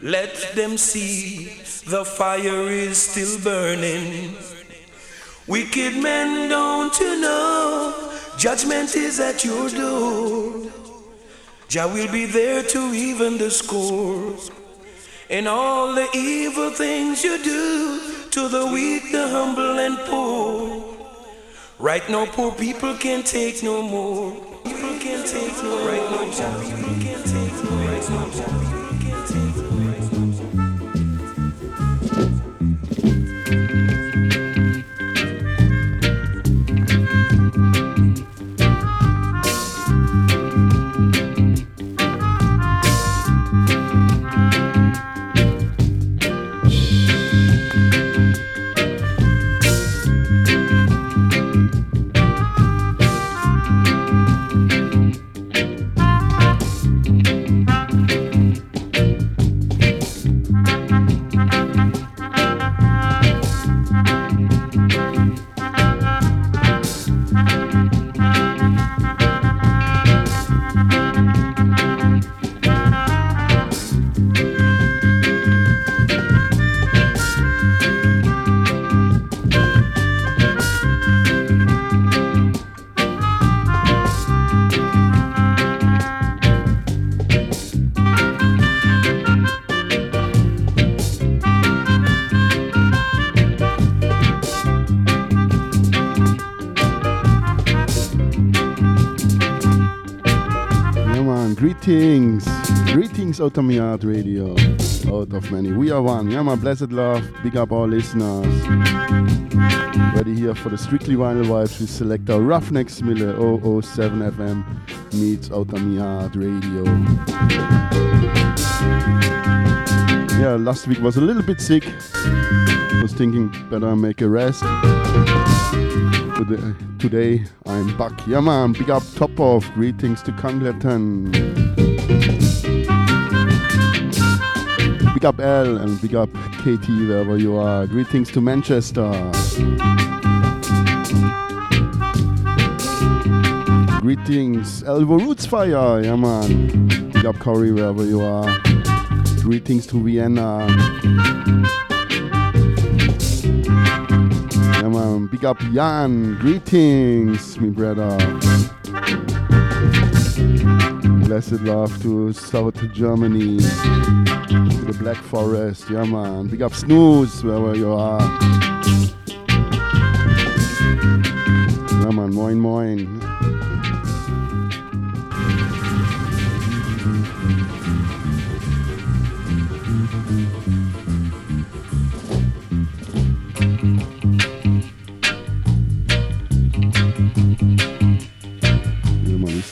Let them see the fire is still burning. Wicked men, don't you know? Judgment is at your door. Jah will be there to even the score. And all the evil things you do to the weak, the humble, and poor. Right now, poor people can't take no more. People can't take no right now, Jah. People can't take no right now, Outta Mi Yard radio, out of many. We are one. Yeah, my blessed love. Big up all listeners. Ready here for the Strictly Vinyl Vibes. We select our Ruffneck Smille 007 FM meets heart radio. Yeah, last week was a little bit sick. Was thinking better make a rest. But today I'm back. Yeah man, big up top of greetings to Congleton. Big up L and big up KT wherever you are. Greetings to Manchester. Greetings, Elvo Roots Fire, yeah man. Big up Corey wherever you are. Greetings to Vienna. Yeah man, big up Jan. Greetings, my brother. Blessed love to South Germany to the Black Forest. Yeah, man. Big up Snooze, wherever you are. Man. Moin, moin.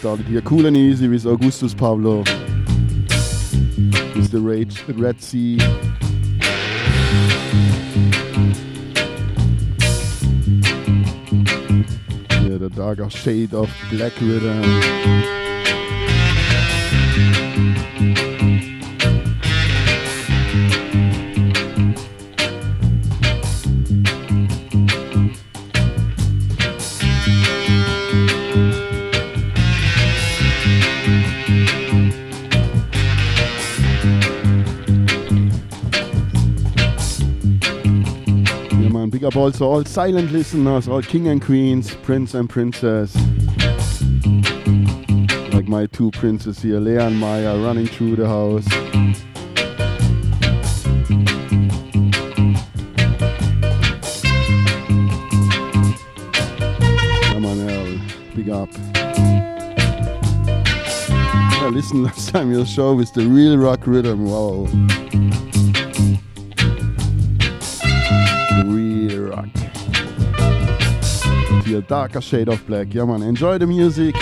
Started here cool and easy with Augustus Pablo With the Rage, the Red Sea. Yeah, the darker shade of black rhythm. Also all silent listeners, all king and queens, prince and princess. Like my two princes here, Lea and Maya, running through the house. Come on, El, big up. Yeah, listen last time your show with the real rock rhythm, wow. Darker shade of black. Yeah, man, enjoy the music,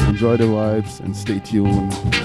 enjoy the vibes, and stay tuned.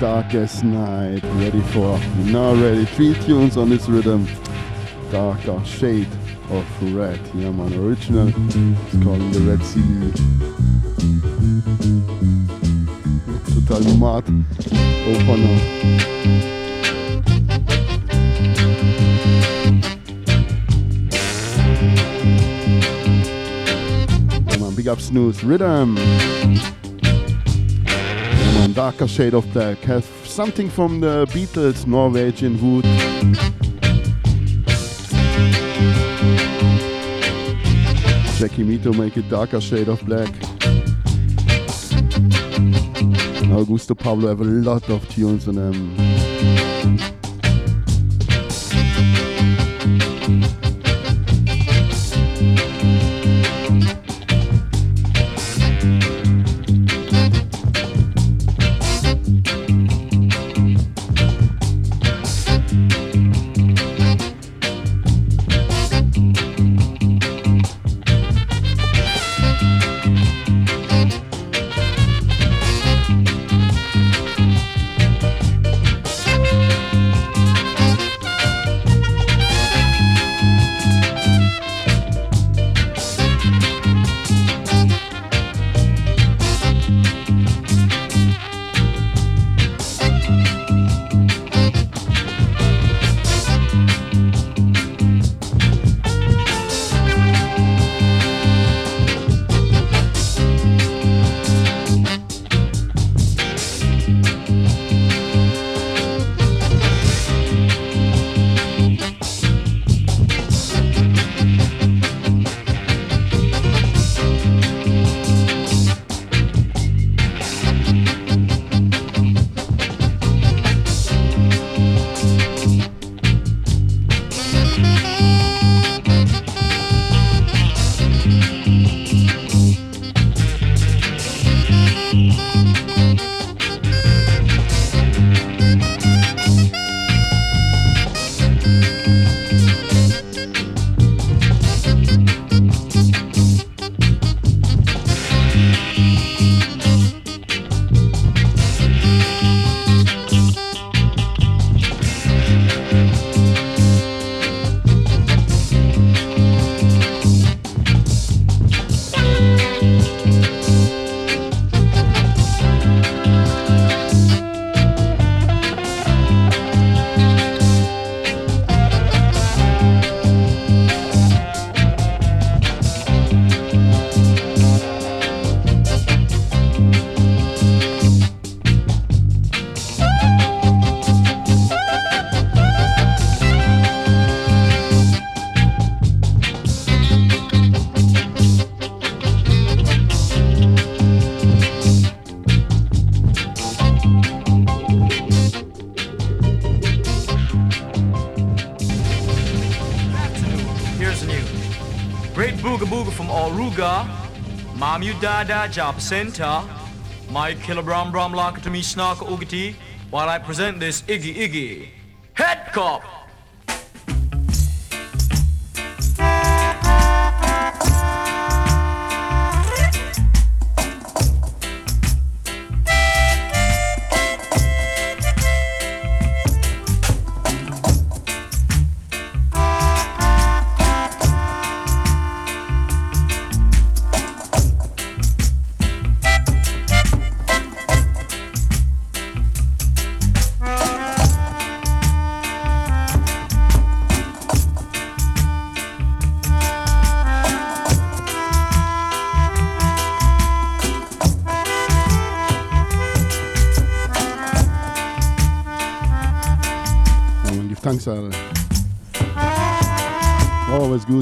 Darkest night. Ready for now ready. Three tunes on this rhythm. Darker shade of red. Yeah man, original. It's called the Red Sea. Total mad opener. big up Snooze Rhythm darker shade of black. Has something from the Beatles, Norwegian wood. Jackie Mittoo make it darker shade of black. Augusto Pablo have a lot of tunes in them. Dada Job Center. My kilogram bram lock to me snark ugity while I present this Iggy Iggy. Head cop!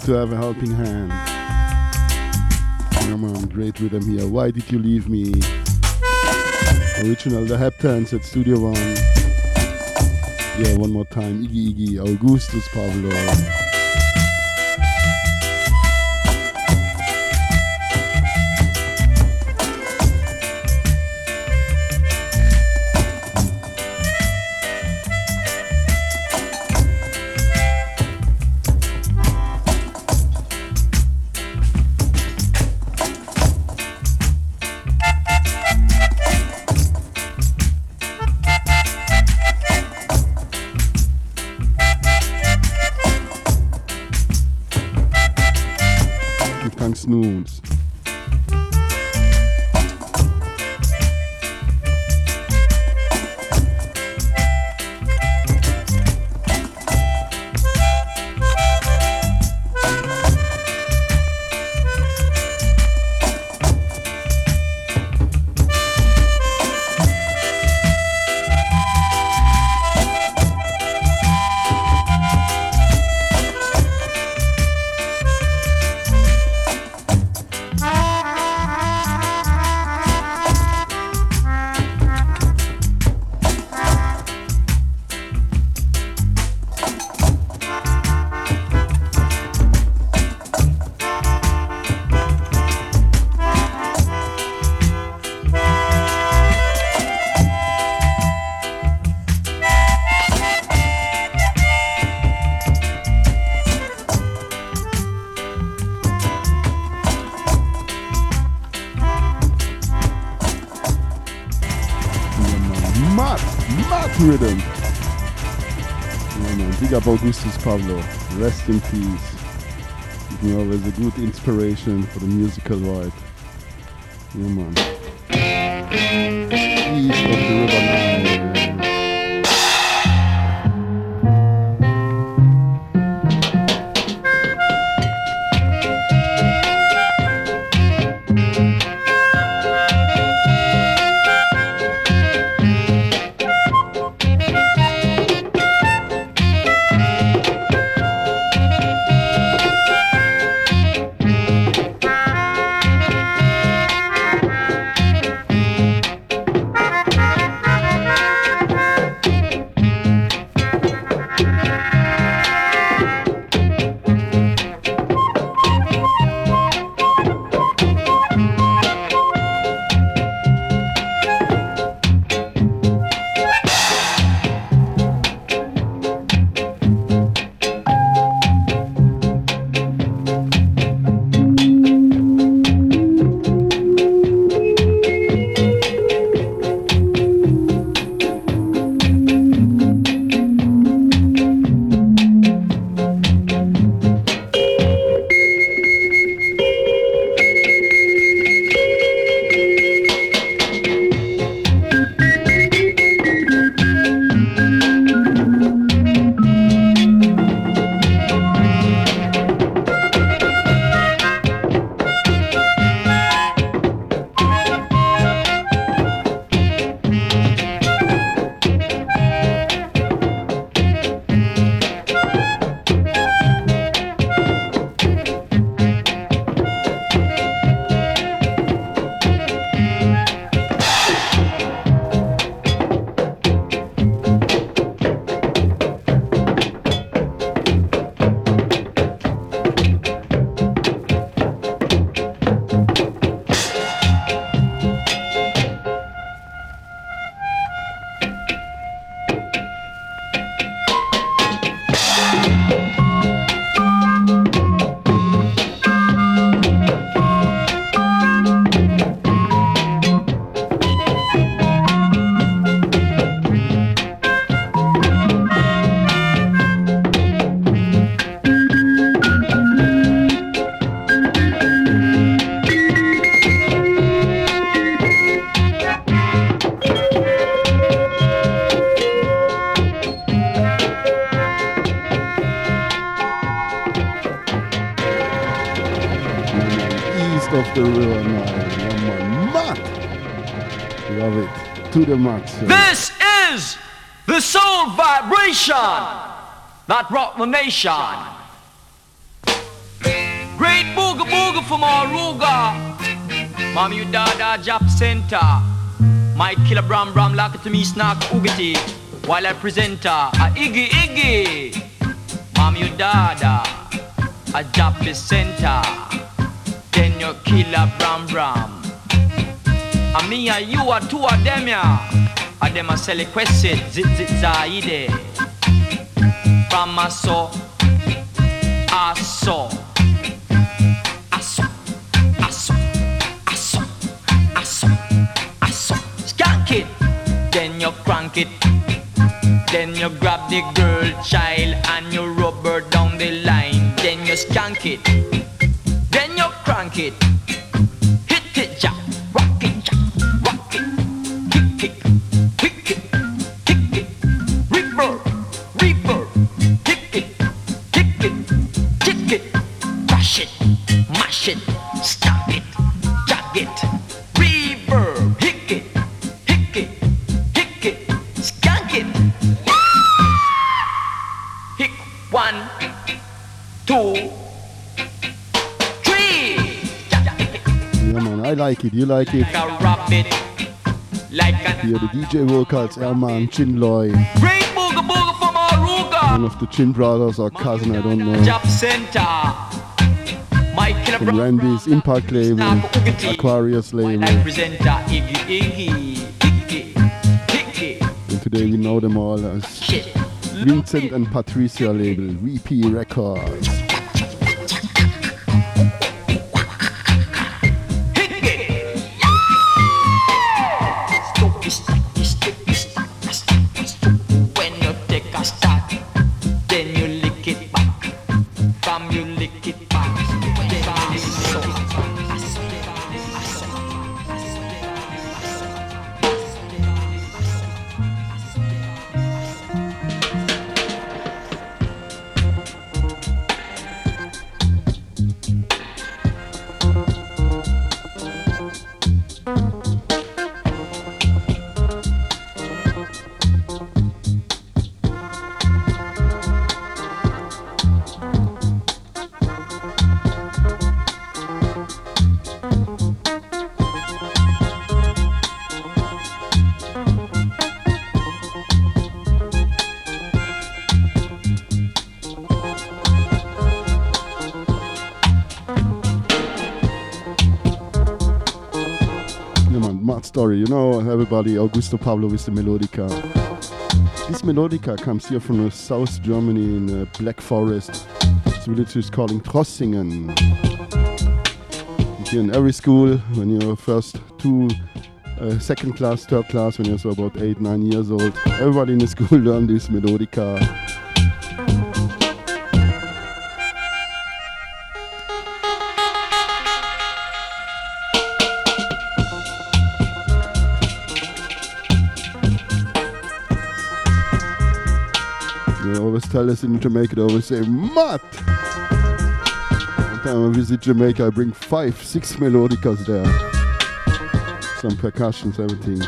To have a helping hand. Come on, great rhythm here. Why did you leave me? Original, the Heptones at Studio One. Yeah, one more time. Iggy Iggy, Augustus Pablo. Up Augustus Pablo. Rest in peace. You me always a good inspiration for the musical vibe. Yeah, man. The max. This is the soul vibration that rock the nation. Great booga booga from Aruga. Mami you dada Jap Center. My killer bram bram it to me snack oogity. While I present a Iggy Iggy. Mami you dada a Jap Center. Then your killer me and you are two of them, yeah. And them a sell a question, zit zit zaide. From a so, a so. Then you crank it. Then you grab the girl man, I like it. You like it? Like a rabbit, like a Here, the DJ vocals, Erman, Chinloy, great booga booga from one of the Chin brothers or cousin, I don't know. Job center. From Randy's Impact label, Aquarius label. And today we know them all as. Vincent and Patricia label, VP Records. Everybody, Augusto Pablo with the Melodica. This Melodica comes here from uh, South Germany in uh, Black Forest. This village is calling Trossingen. Here in every school, when you're first two, uh, second class, third class, when you're so about eight, nine years old, everybody in the school learn this Melodica. Tell us in Jamaica, they always say, Matt! One time I visit Jamaica, I bring five, six melodicas there. Some percussions, everything.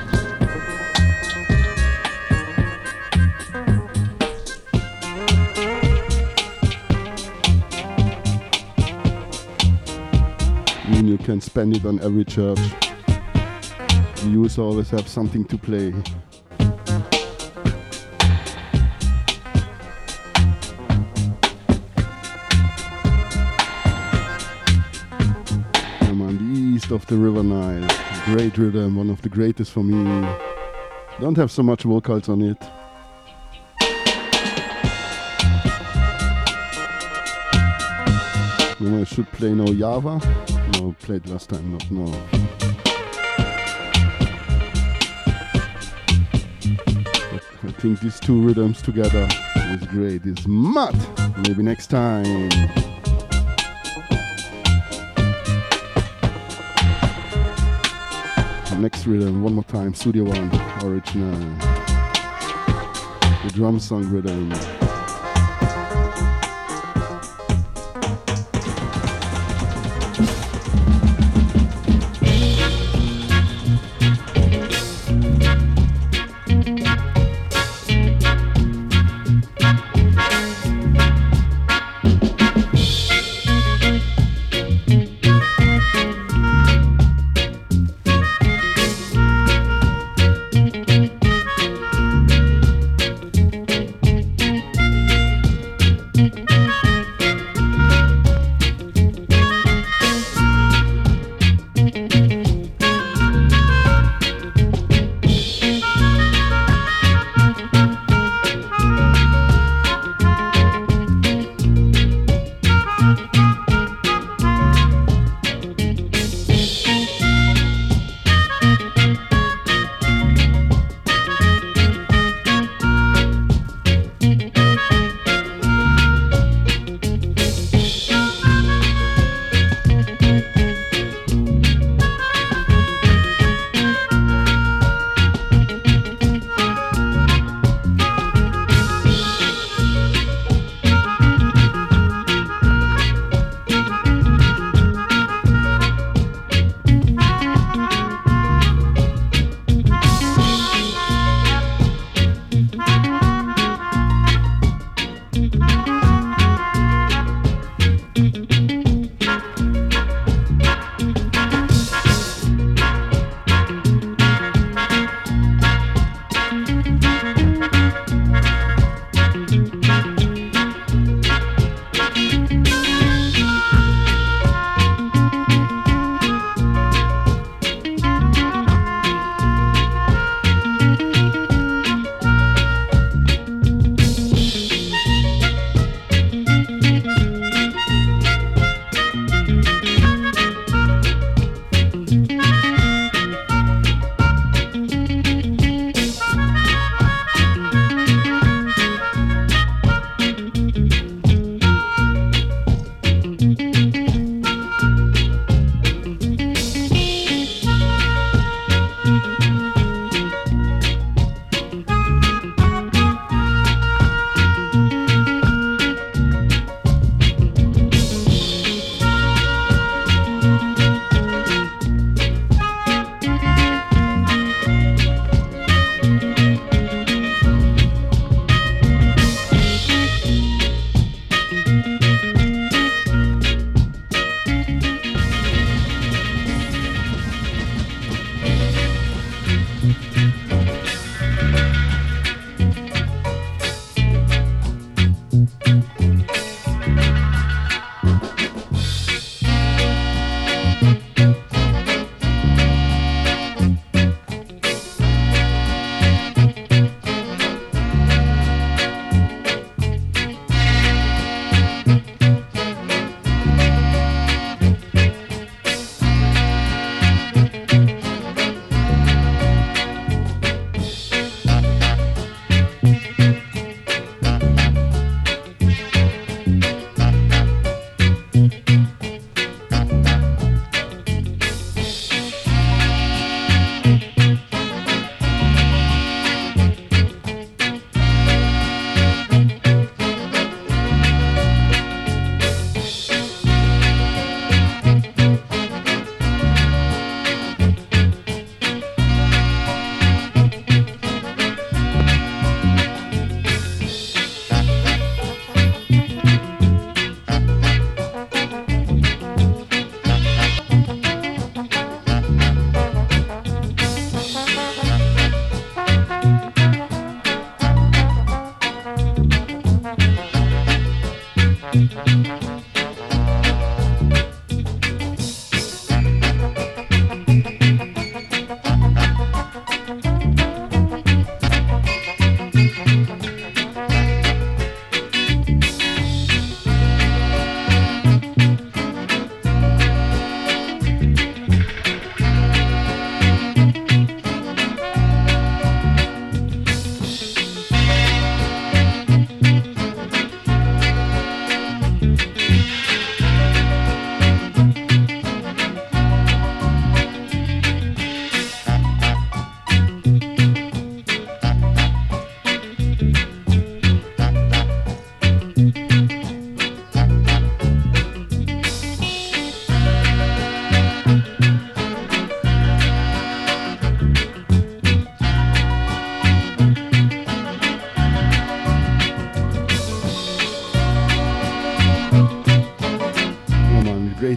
And you can spend it on every church. You always have something to play. East of the River Nile. Great rhythm, one of the greatest for me. Don't have so much vocals on it. I should play no Java. No, played last time, not no. But I think these two rhythms together is great. It's mad. Maybe next time. Next rhythm, one more time, Studio One, original. The drum song rhythm.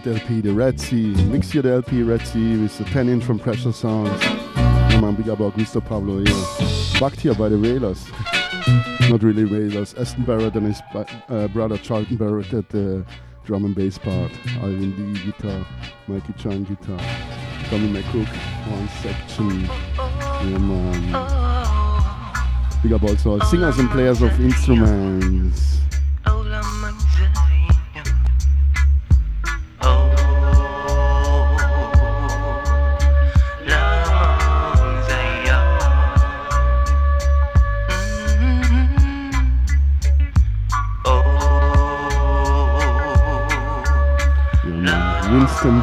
LP, the Red Sea. Mix your LP Red Sea with the 10 inch from Pressure Sounds. Yeah, man, big up Augusto Pablo here. Backed here by the Wailers. Not really Wailers. Aston Barrett and his uh, brother Carlton Barrett at the drum and bass part. Alvin D guitar, Mikey Chung guitar, Tommy McCook, one section. Yeah, man. Big up also singers and players of instruments.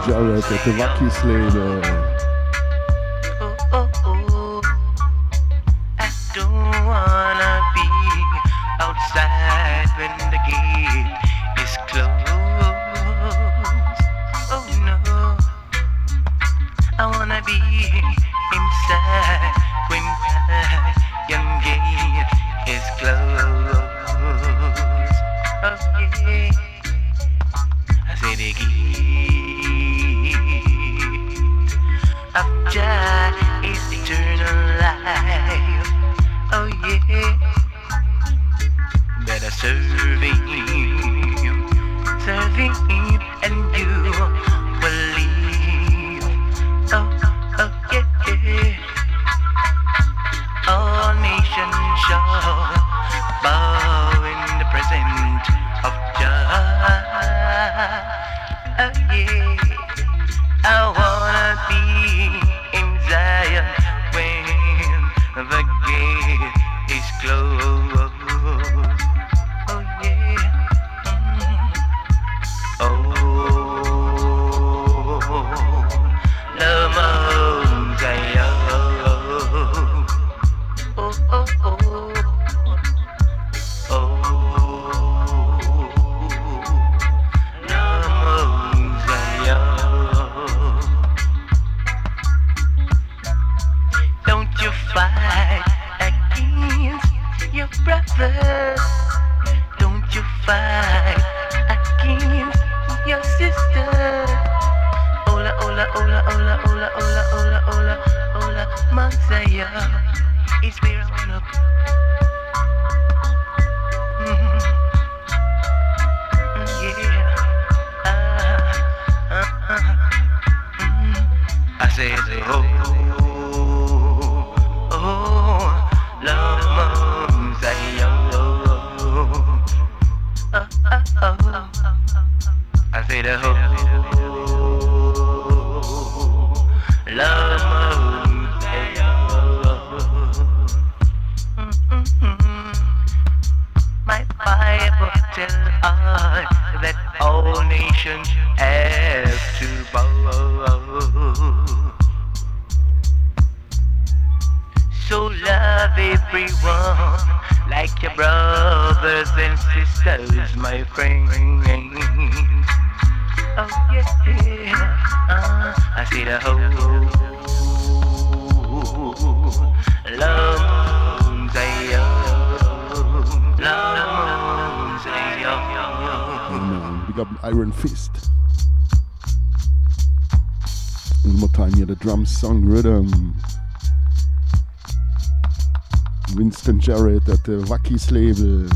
Jarrett the Wacky Slater. At the uh, Wackies label.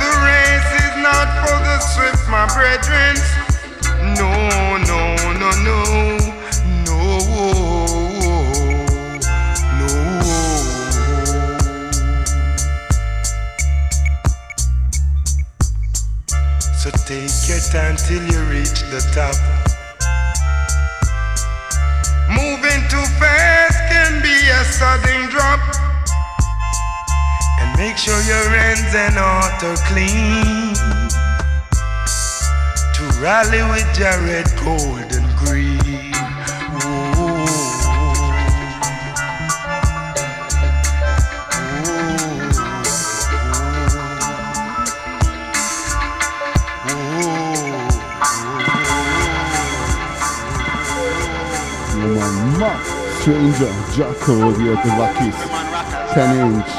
The race is not for the swift, my brethren. No, no, no, no, no. So take your time till you reach the top. Moving too fast can be a sudden drop. Make sure your ends and heart are clean. To rally with your red, Gold and Green. Stranger, Jacko, the Otavakis, 10 inch.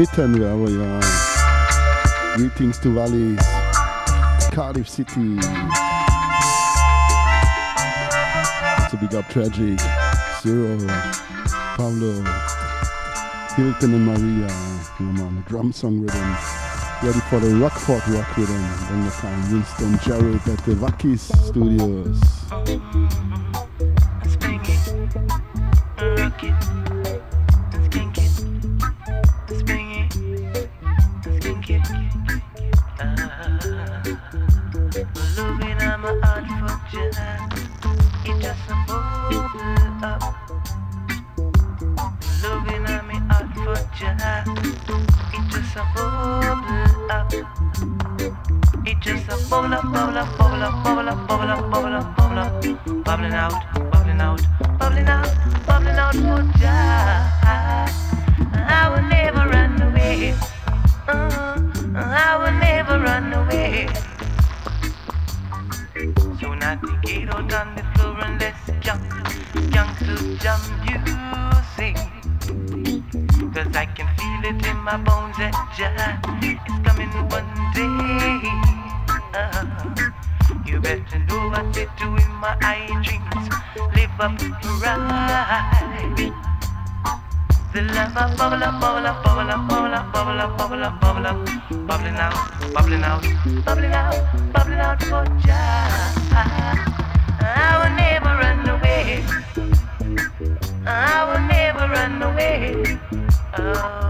Mitten, wherever. Greetings to Valleys, Cardiff City. To big up Tragic, Zero, Pablo, Hilton and Maria. I'm drum song rhythm. Ready for the Rockfort rock rhythm. Long time Winston Jarrett at the Wackies Studios. pleasure coming one day. Uh, you better know what they do in my dreams. Live up right. The love of up, up, up, up, up, up, up, bubbling out, bubbling out, bubbling out, bubbling out for Jah. I will never run away. I will never run away. Oh.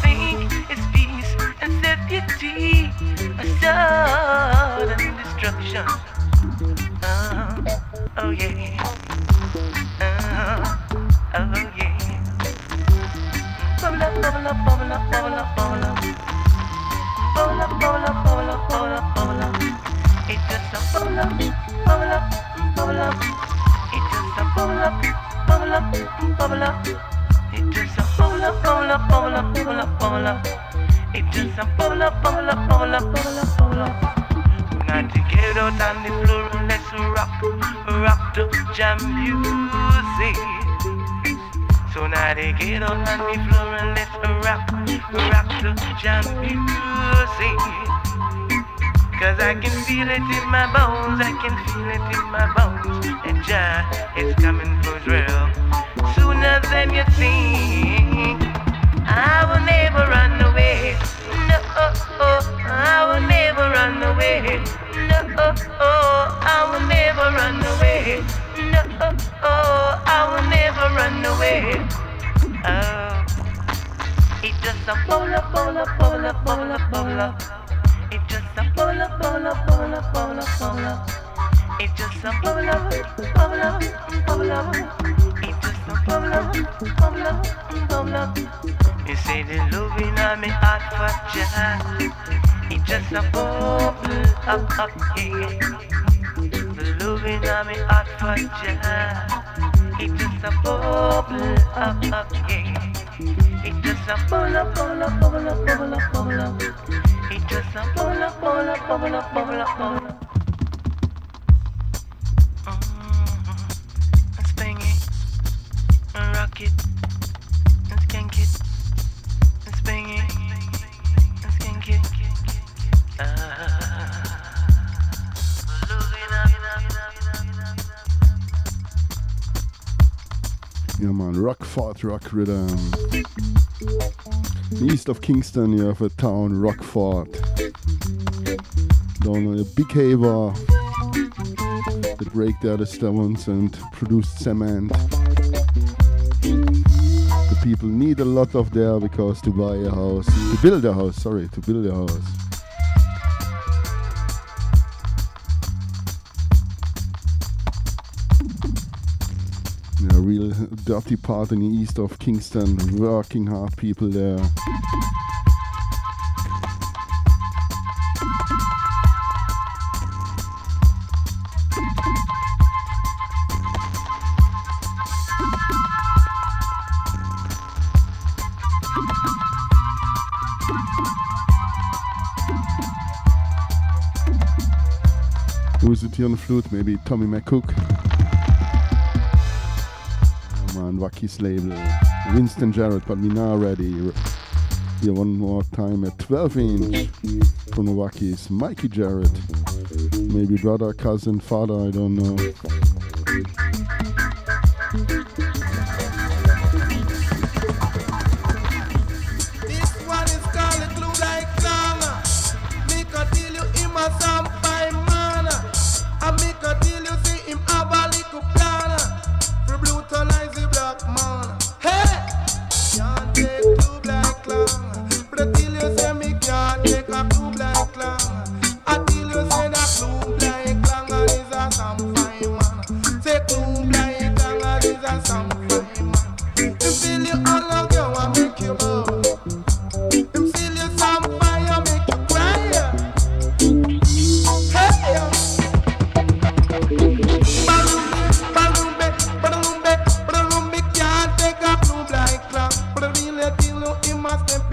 and destruction. Oh, oh yeah. Oh, oh yeah. Bubble up, bubble up, bubble up, bubble up, bubble up. Bubble up, bubble up, bubble up, bubble up, bubble up. It's just a bubble up, bubble up, bubble up. Bubble up, bubble up, bubble up. It's just a bubble up, bubble up, bubble up, bubble up, bubble up. It's a bola, bola, bola, bola, bola. Not to get out on the floor and let's rock, rock the jam music. So now they get out on the floor and let's rock, rock the jam music. Cause I can feel it in my bones, I can feel it in my bones. And Jah is coming for real. Sooner than you think. I will never run away. No, oh, oh, I will never run away. No, oh, I will never run away. No, I will never run away. Oh, it's just a bubble, bubble, bubble, bubble, bubble. It's just a bubble, bubble, bubble, bubble, bubble. It's just a bola, bola, bola. You say the love in me heart for Jack It just a bubble up up here The love in me heart for Jack It just a bubble up up here It just a bubble bubble bubble bubble bubble It just a bubble bubble bubble bubble bubble and rock man, rhythm. East of Kingston, you have a town, Rockfort. Down on a big haver. They break the stones and produce cement people need a lot of there because to buy a house, to build a house, sorry, to build a house. a real dirty part in the east of Kingston, working hard people there. On flute? Maybe Tommy McCook. Oh man, Wackies label. Winston Jarrett, but we now ready. Here one more time at 12 inch from the Wackies. Mikey Jarrett. Maybe brother, cousin, father, I don't know. my step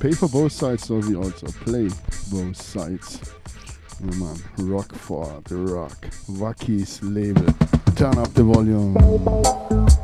Pay for both sides, so we also play both sides. Yeah man. Rock for the rock. Wackies label. Turn up the volume.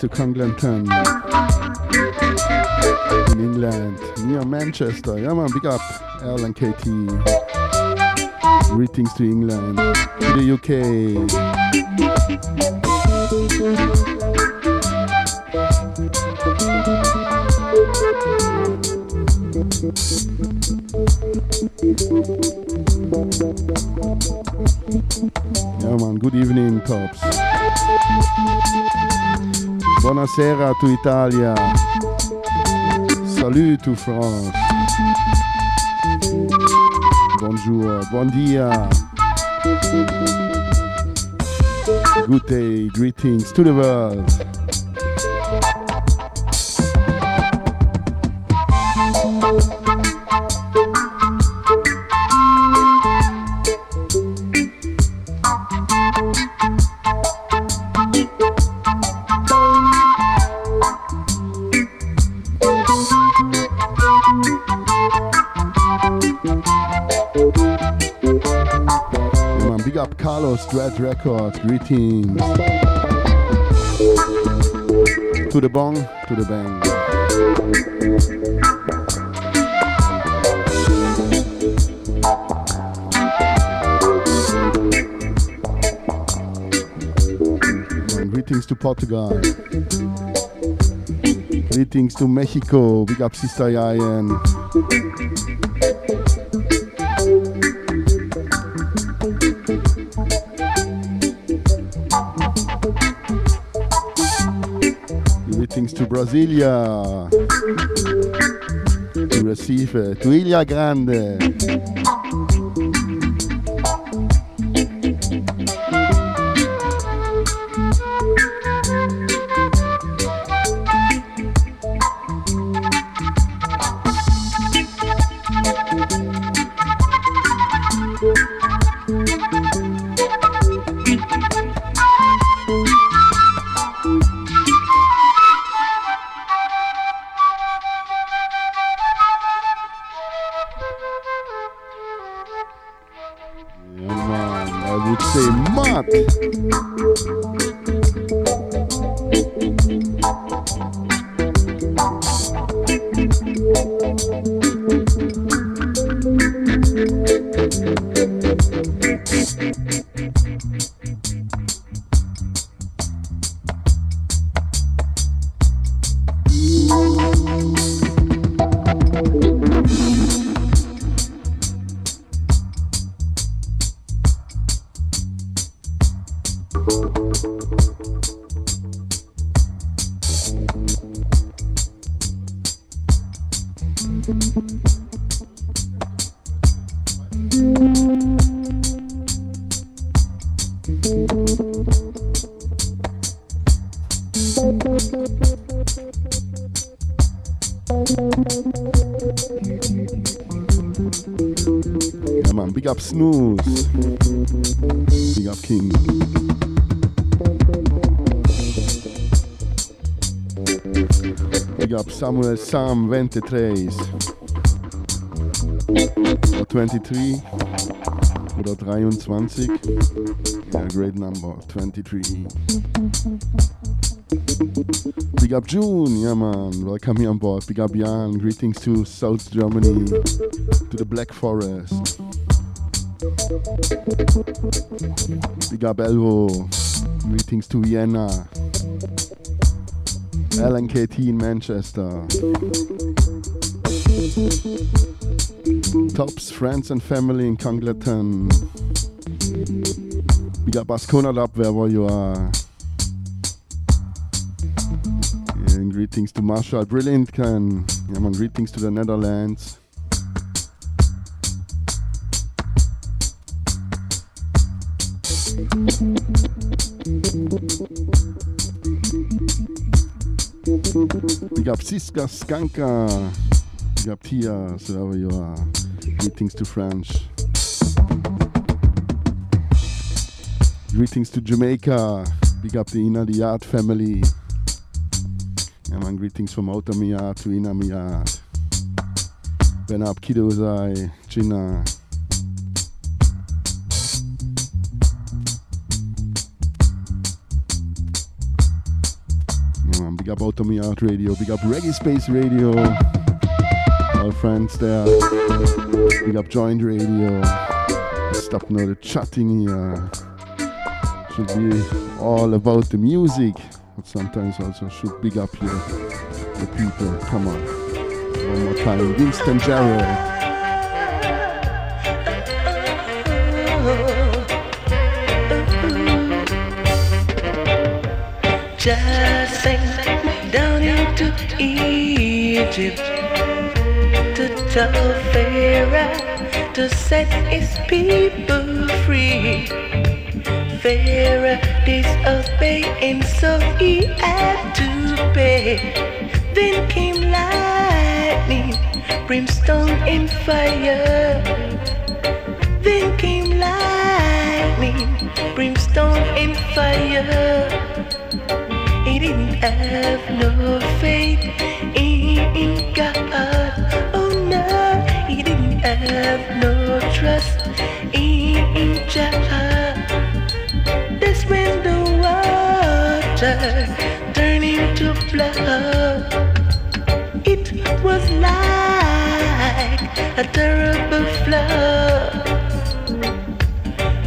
To Congleton in England, near Manchester. Yeah man, big up L and KT. Greetings to England, to the UK. Yeah man, good evening tops. Buonasera to Italia. Salut to France. Bonjour, bon dia. Good day, greetings to the world. Dread Records, greetings. To the bong, to the bang. Greetings to Portugal. Greetings to Mexico. Big up Sister Yayan. Brasilia, Recife, Tuiglia Grande. Samuel Sam 23. Or 23 oder 23. Yeah, great number, 23. Big up June, yeah man, welcome here on board. Big up Jan, greetings to South Germany, to the Black Forest. Big up Elvo, greetings to Vienna. LNKT in Manchester. Tops, friends and family in Congleton. Big up Ascona up wherever you are. And greetings to Marshall Brilliant. Yeah, man, greetings to the Netherlands. Up Siska Skanka. Up Tia, wherever you are. Greetings to French. Greetings to Jamaica. Big up the Ina the Yard family. Yeah, man, greetings from Outta Mi Yard to Ina Miyard. Ben up Kidozai, Gina. Big up Outta Mi Yard Radio, big up Reggae Space Radio. our friends there. Big up Joint Radio. Stop now the chatting here. Should be all about the music, but sometimes also should big up here the people. Come on. One more time. Winston Jarrett. Just Egypt to tell Pharaoh to set his people free. Pharaoh disobeying, so he had to pay. Then came lightning, brimstone and fire. Then came lightning, brimstone and fire. He didn't have no faith Oh he didn't have no trust water turned into. It was like a terrible flood.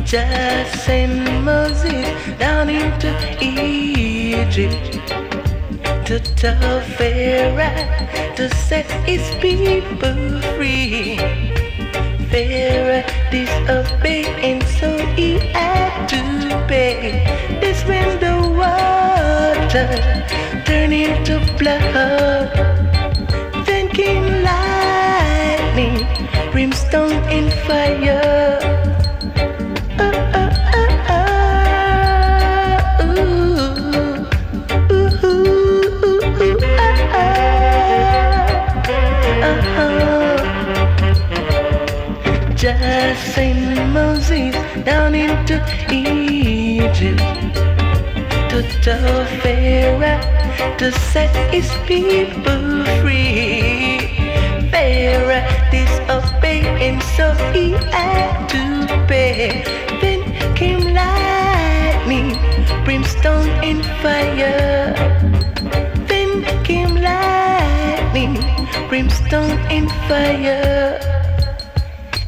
Just send Moses down into Egypt to tell Pharaoh to set his people free. Pharaoh disobeyed and so he had to pay. This when the water turned into blood. Then came lightning, brimstone and fire. Just send Moses down into Egypt to tell Pharaoh to set his people free. Pharaoh disobeyed and so he had to pay. Then came lightning, brimstone and fire. Then came lightning, brimstone and fire.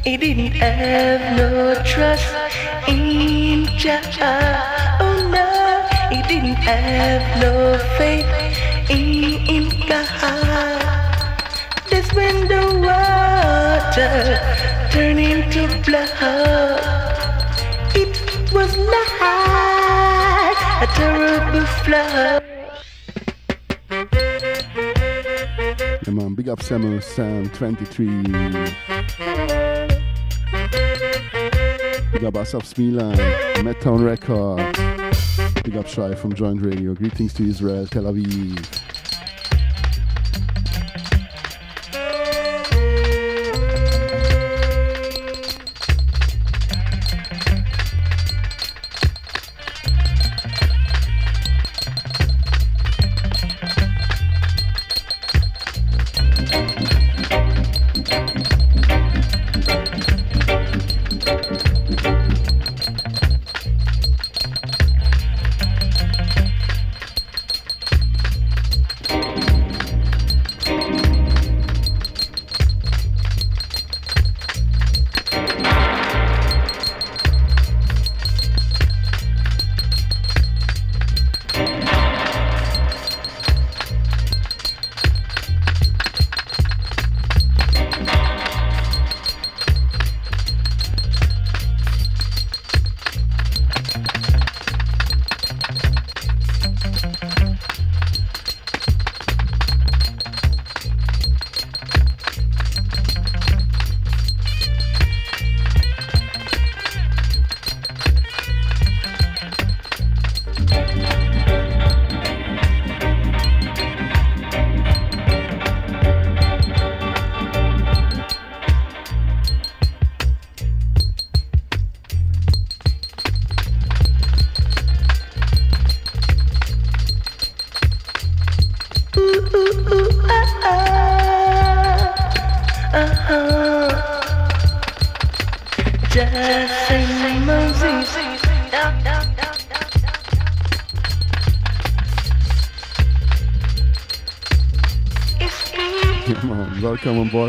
He didn't have no trust in Jah. Oh no, he didn't have no faith in God. That's when the water turned into blood. It was like a terrible flood. Yeah, man, big up Samuel Sam 23. Big up Asaf Smilan, Madtown Records. Big up Shy from Joint Radio. Greetings to Israel, Tel Aviv.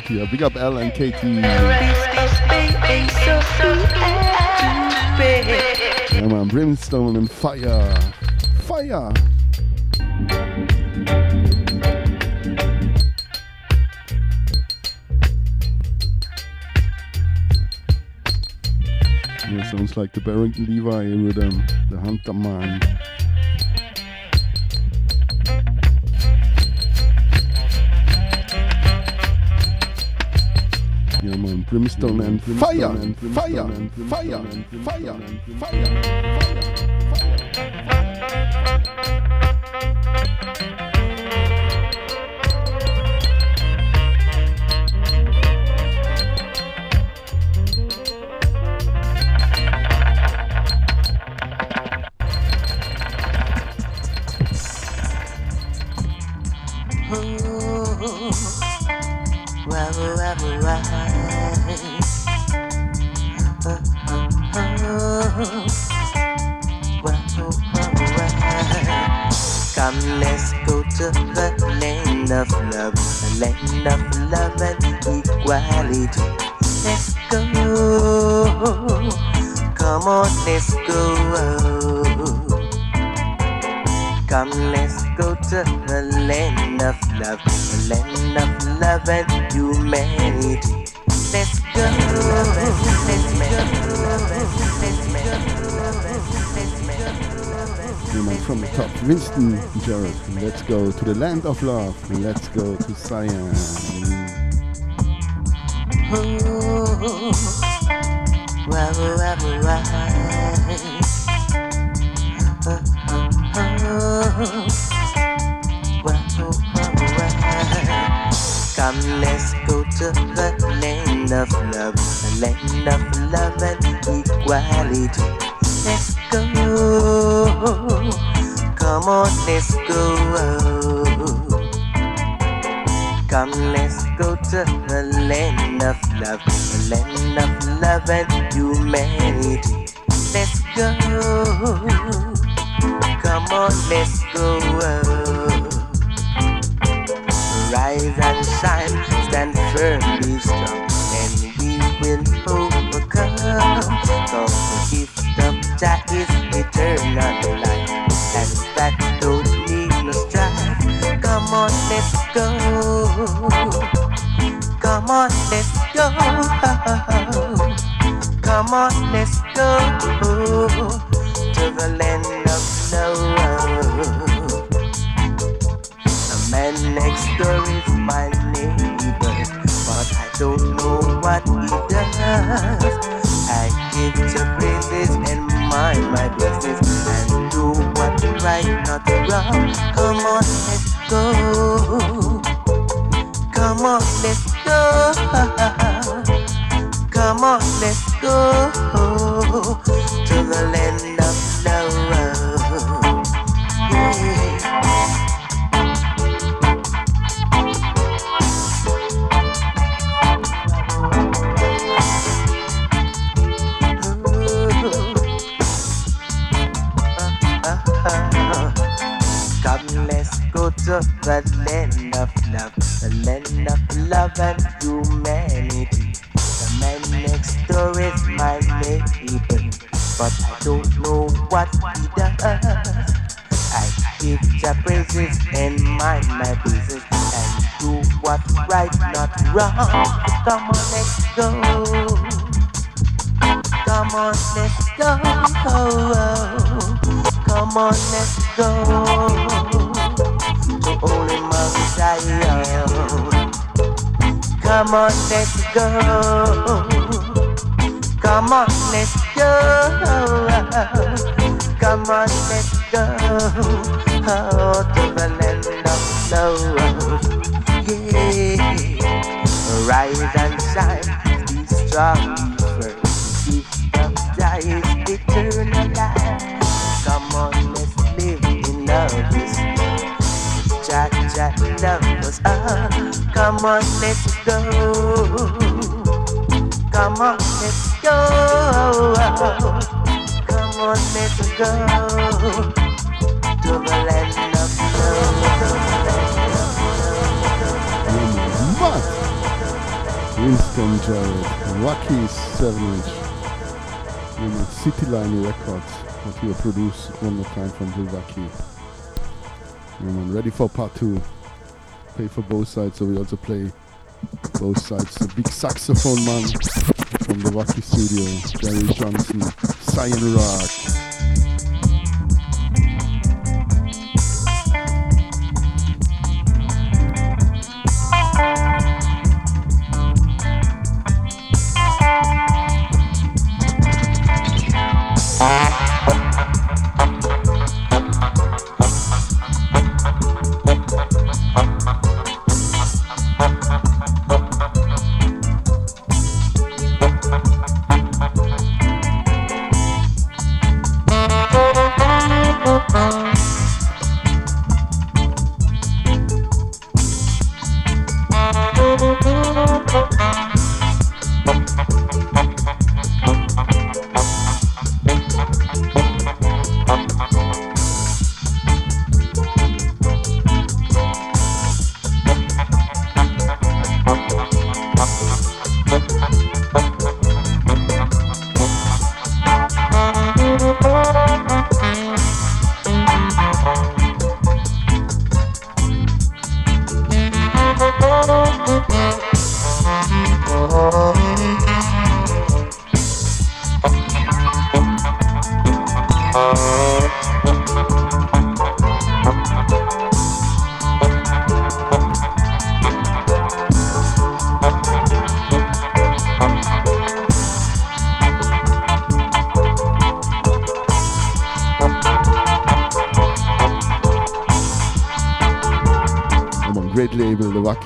Here. Big up L and KT. Yeah, man, brimstone and fire. Fire. Yeah, sounds like the Barrington Levy rhythm, um, the Hunter Man. Brimstone and fire, fire, fire, fire, fire, fire. Winston the land of love. Let's go to Zion. Hope you produce one more time from Viva And I'm ready for part two. Play for both sides, so we also play both sides. The big saxophone man from the Wacky studio, Gary Johnson, Cyan Rock.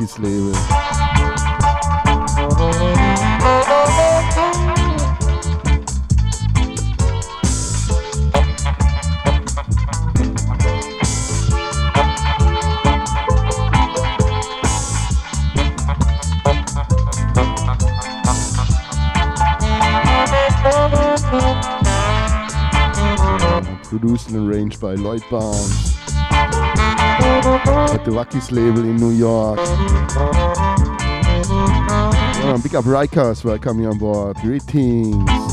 Kids Label. Produced and arranged by Lloyd Barnes at the Wackies label big up Rikers for coming on board. Greetings.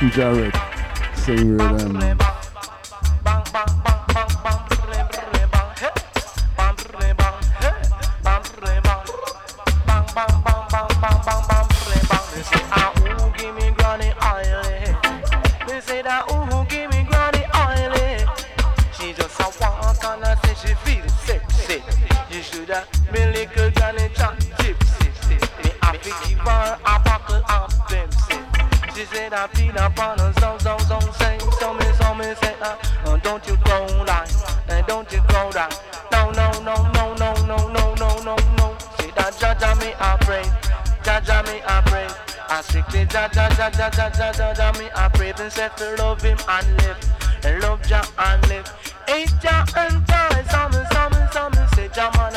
Jason Jarrett, singer um, Jah Jah Jah Jah Jah Jah me a pray and say to love him and live, and love Jah and live. Ain't Jah and Jah, some some some say Jah man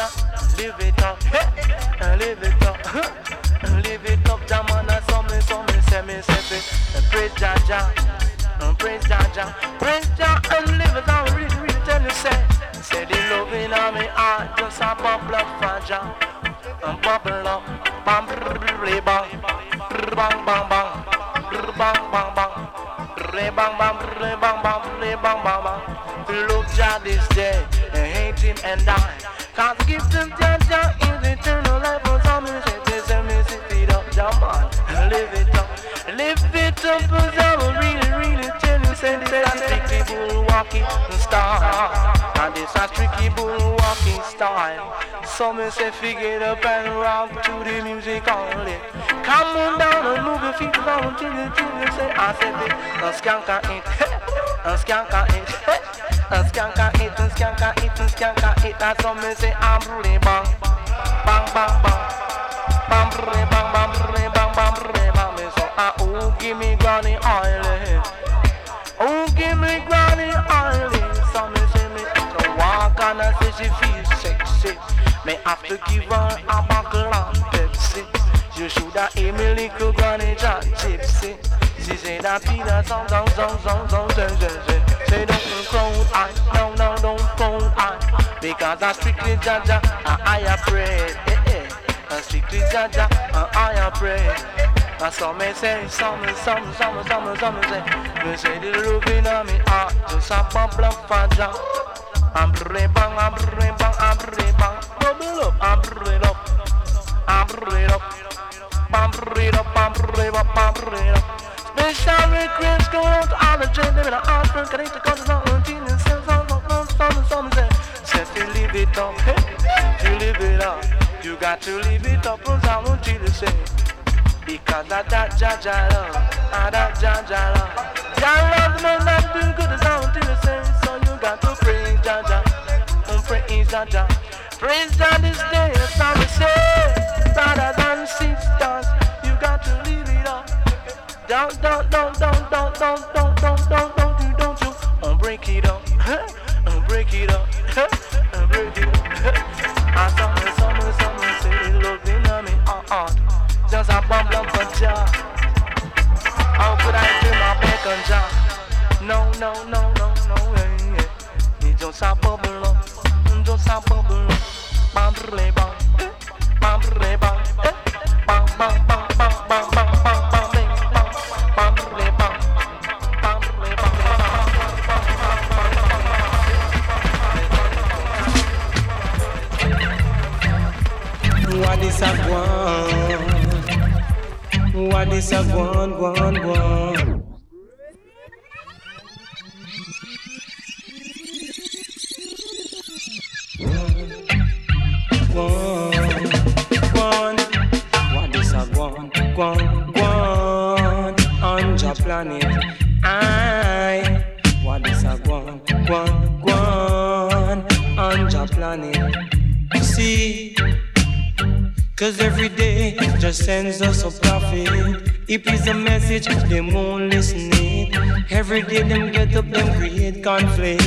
live it up, hey, live it up, live it up. Jah man some some say me say it, praise Jah Jah, praise Jah Jah, praise. Play bang bang play bang bang play bang bang bang. Look at this day and hate him and die. Can't give them down down in eternal life for some music. This music feed up, jump on, live it up, live it up. Cause I will really really tell you, say this is a tricky bull walking style. And this a tricky bull walking style. Some say figure up and rock to the music only. Come on down and your feet around till you, till you say I said it. A skank a it, a skank a it, a skank a it, a skank a it, a skank a it. That's what me say I'm really bang, bang bang bang, bang bang bang bang bang bang bang. Me so ah oh give me granny oil. Oh, give me granny oily. So me say me to walk and I say she feel sexy. Me have to give her a Pepsi. You should have little granny John Gypsy. She say that Peter song song song song song say say say. Say don't close eye, no no don't close eye. Because I strictly judge and I pray. Eh, eh. I strictly judge and I pray. I saw me say, some, some, some, some, some, say, me say the love in me heart just a bubble of fire. I'm bring bang, I'm bring bang, I'm bring got to leave it up down until you say. Because I don't judge love, I don't judge love. God loves me and do good as I want you say. So you got to praise Jaja, and praise Jaja. Praise Jah this day, as I would say. Brothers and sisters, you got to leave it up. Don't, don't, don't, don't, don't, don't, don't. One, one on your planet? I, what is a one, one, one on your planet? See. Cause every day just sends us a prophet. If it's a message, them won't listen it. Every day them get up, them create conflict.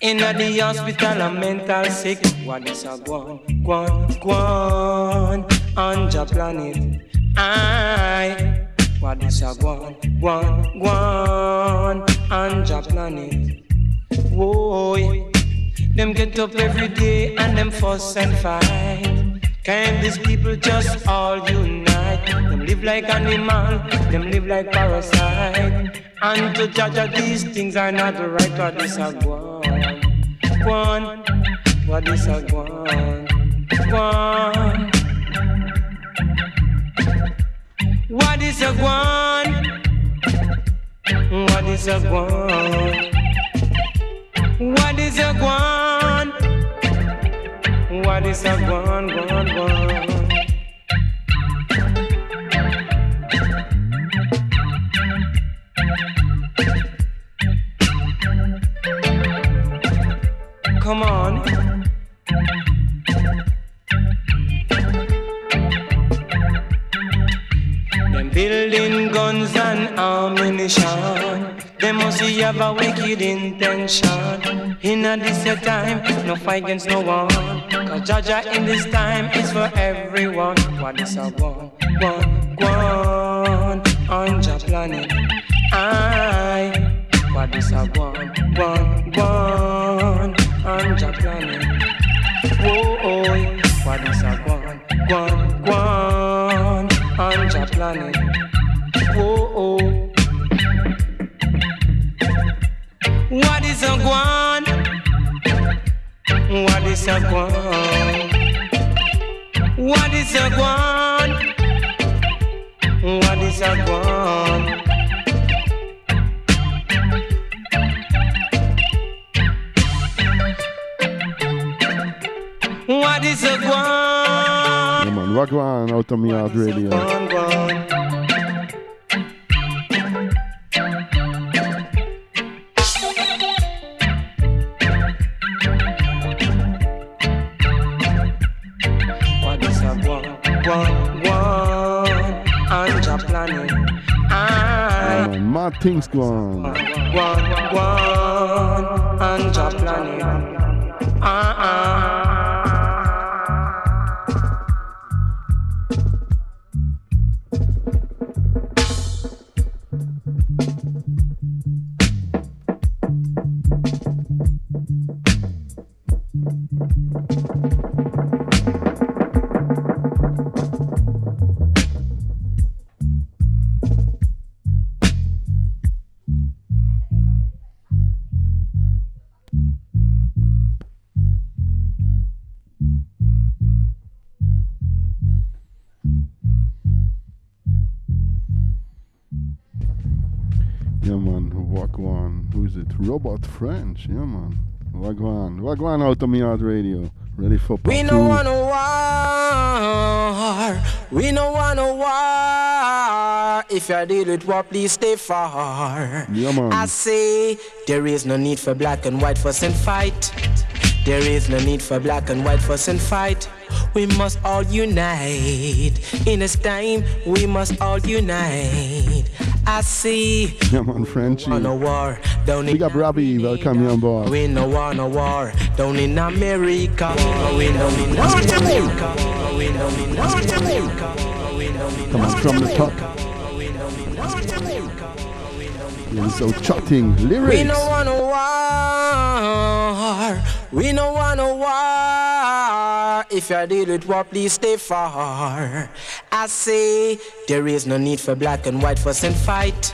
In the hospital, a mental sick. What is a guan, guan, guan on your planet? I. What is a guan, guan, guan on your planet? Whoa, them get up every day and them fuss and fight. Can these people just all unite? Them live like animal, them live like parasite. And to judge these things are not the right. What is a guan? Guan. What is a guan? Guan. What is a guan? What is a guan? What is a guan? What is a one, one, one? Come on. Building guns and ammunition. They must have a wicked intention. In a this time, no fight against no one. Cause Jaja in this time is for everyone. What is a one, one, one on your planet? I. What is a one, one, one on your planet? Whoa, oh, what is a one, one, one planet. Whoa, oh. oh. What is a guan? What is a guan? What is a guan? What is a guan? What is a guan? Man. Wagwan Outta Mi Yard radio. What is a. Mad things go on. guan, guan. Anja planning. Ah, ah. It? French. Yeah, man. Wagwan. Wagwan out of out radio. Ready for part We no want no war. We no want no war. If you deal with war, please stay far. Yeah, man. I say there is no need for black and white fuss and fight. There is no need for black and white fuss and fight. We must all unite. In this time, we must all unite. I see Yeah, man. Frenchy. want no war down in Big up Robbie. Welcome you on board. we no want no war down in America. We no in America. We no in America. Come on, from the top. Yeah, so chatting. lyrics. We Lyrics. no want no war. We no want no war. If you deal with war, please stay far. I say there is no need for black and white fuss and fight.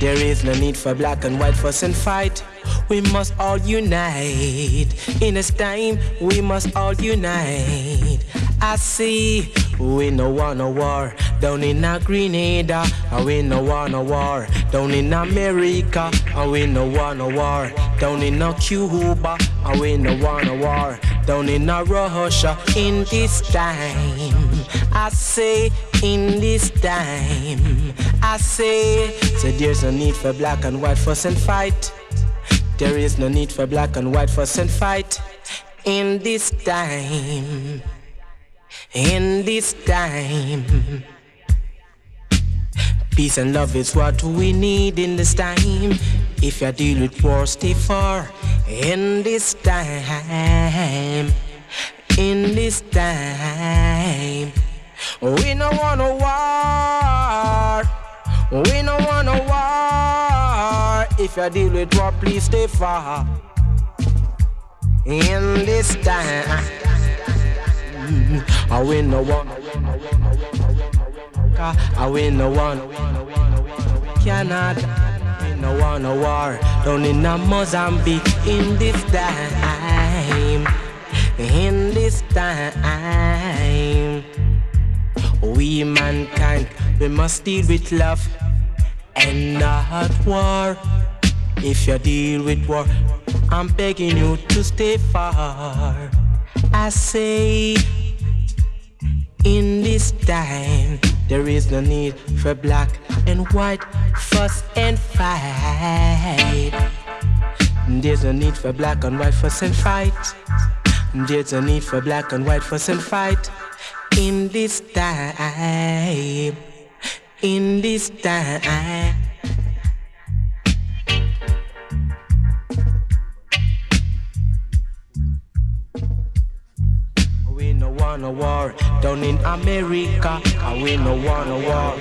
There is no need for black and white fuss and fight. We must all unite. In this time, we must all unite. I see we no want no war down in a Grenada. And we no want no war down in America. And we no want no war down in a Cuba. And we no want no war down in a Russia. In this time, I say in this time, I say so there's no need for black and white fuss and fight. There is no need for black and white fuss and fight in this time. In this time, peace and love is what we need in this time. If you deal with war, stay far. In this time, in this time, we no want no war. We no. If you deal with war, please stay far. In this time, I win no one. I win no one. Canada, win no one no war. Down in Mozambique in this time. In this time, we mankind we must deal with love and not war. If you deal with war, I'm begging you to stay far. I say, in this time, there is no need for black and white fuss and fight. There's no need for black and white fuss and fight. There's no need for black and white fuss and fight. In this time, in this time. Want no war down in America. and We no want no war.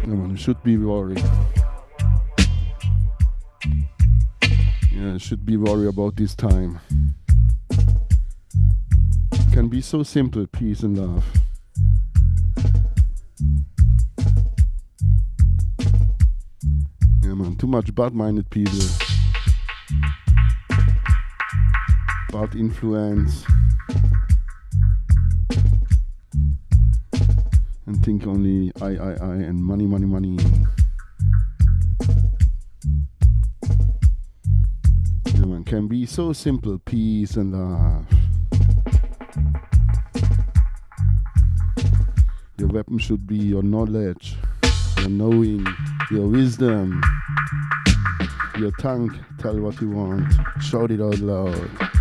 Yeah, man, should be worried. Yeah, should be worried about this time. Can be so simple, peace and love. Yeah, man, too much bad-minded people. Bad influence. And think only I, I, I, and money, money, money. Yeah, can be so simple peace and love. Your weapon should be your knowledge, your knowing, your wisdom. Your tongue, tell what you want, shout it out loud.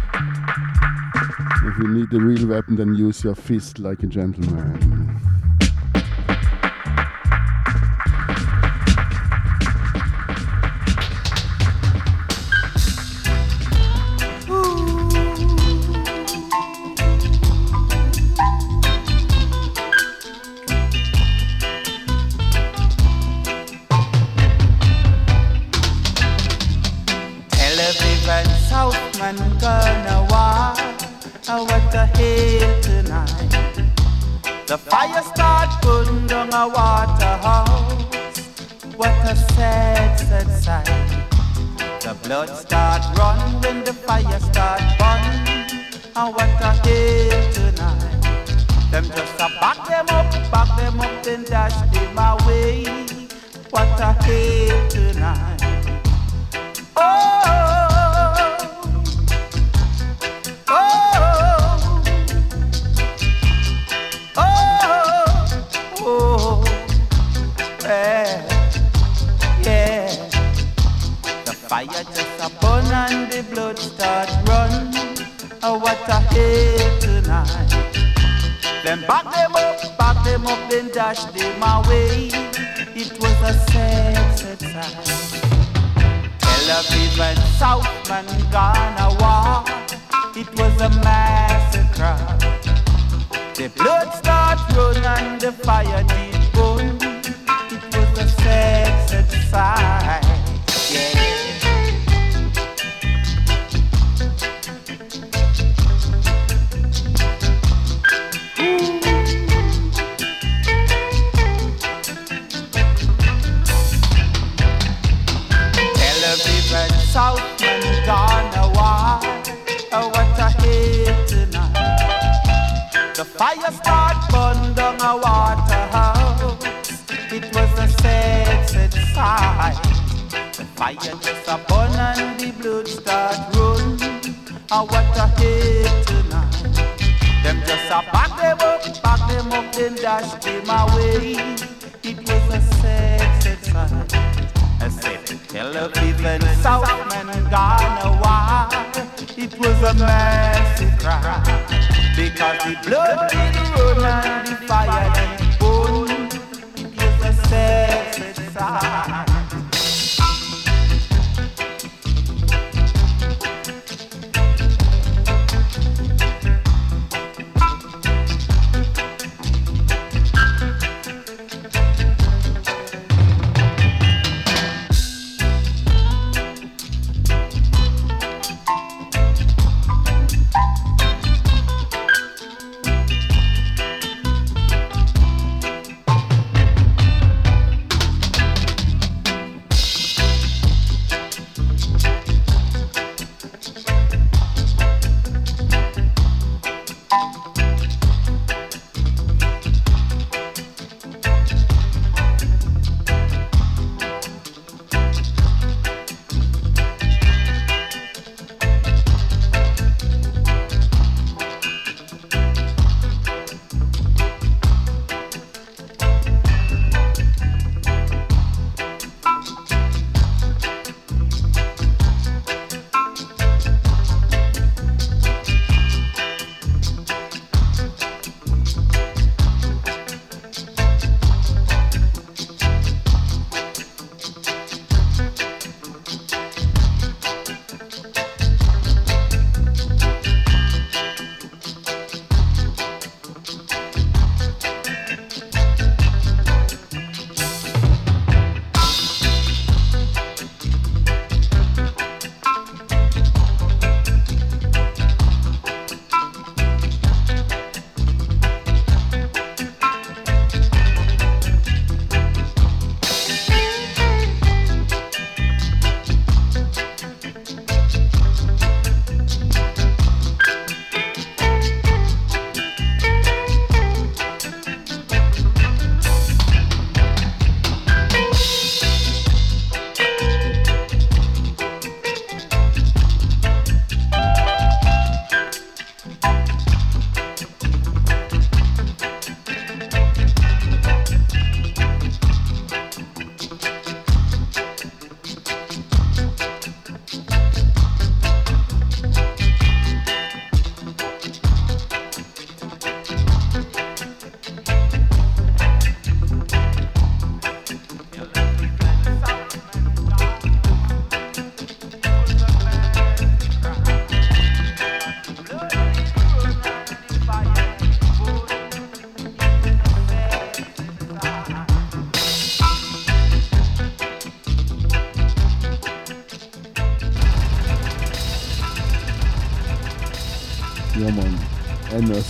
If you need the real weapon, then use your fist like a gentleman. Blood start run when the fire start burn. And what a day tonight. Them just a back them up, back them up, then dash them away. What a day tonight. Oh. could start run. Oh, what a hell tonight. Then back them up, back them up, then dash them away. It was a sad, sad sight. Tel Aviv and Southman gone a war. It was a massacre. The blood start run and the fire did burn. It was a sad, sad sight. Fire just a burn and the blood start run. Ah, what a hate tonight. Them just a pack them up, pack them up, then dash them away. It was a sad, sad sight. I said Tel Aviv and South and Ghana. It was a massacre. Because the blood did run and the fire did burn It was a sad, sad sight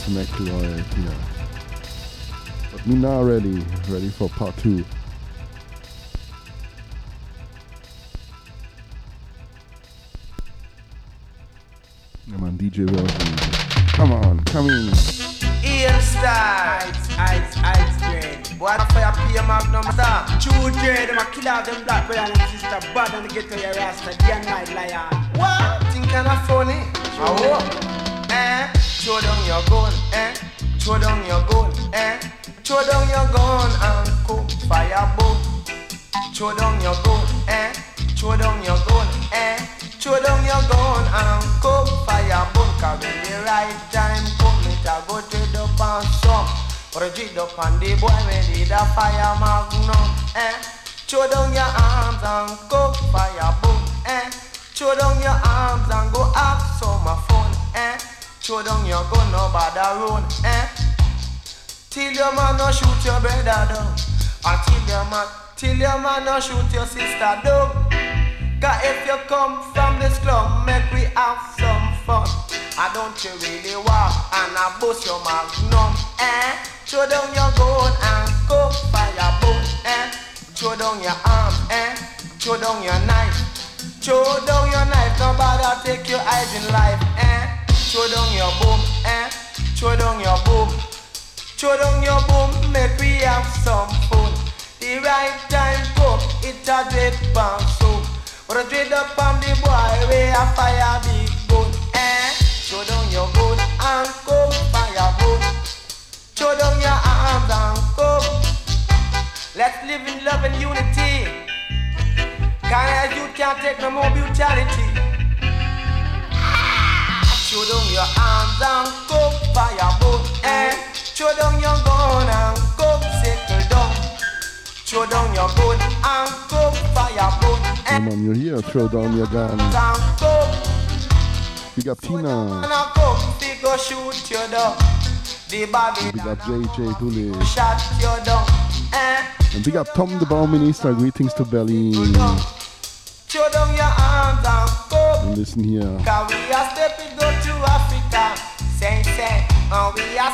Endless McLeod, yeah. But me now ready, ready for part two. Yeah, man, DJ Rocky. Come on, come in. Ear star. Ice, ice, ice grade. Boy, the fire pay magnum star. True grade, them a kill out them black brother and sister. Bad and get to your rasta, day and night lion. What? Think kinda funny? Oh, eh? Throw down your gun, eh? Throw down your gun, eh? Throw down your gun and cook fire boom. Throw down your gun, eh? Throw down your gun, eh? Throw down your gun and cook fire boom. Cause when the right time come, it a go to the pan some. Or a up on the boy when did a fire magnum, eh? Throw down your arms and cook fire boom, eh? Throw down your arms and go eh? Throw down your gun, no bother run, eh? Till your man no shoot your brother down. Until your man, till your man no shoot your sister down. Cause if you come from this club, make we have some fun. I don't you really walk and I bust your magnum, eh? Throw down your gun and go fire boom, eh? Throw down your arm, eh? Throw down your knife. Throw down your knife, nobody take your eyes in life, eh? Throw down your boom, eh? Throw down your boom. Throw down your boom, make we have some fun. The right time come, it a dread pan soon. But a dread up on the boy, we a fire big gun, eh? Throw down your gun and come fire boom. Throw down your arms and come. Let's live in love and unity. Cause you can't take no more brutality. Throw down your arms and come fire boom, eh? Throw down your gun and come settle down. Throw down your gun and come fire boom, eh? Come on, you're here. Throw down your gun. Big up Tina. and I come, we go shoot you down. The body Big up JJ Bully. shot you down, eh? And big up Tom the Bomb Minister. Greetings to Berlin. Throw down your arms and come. And listen here.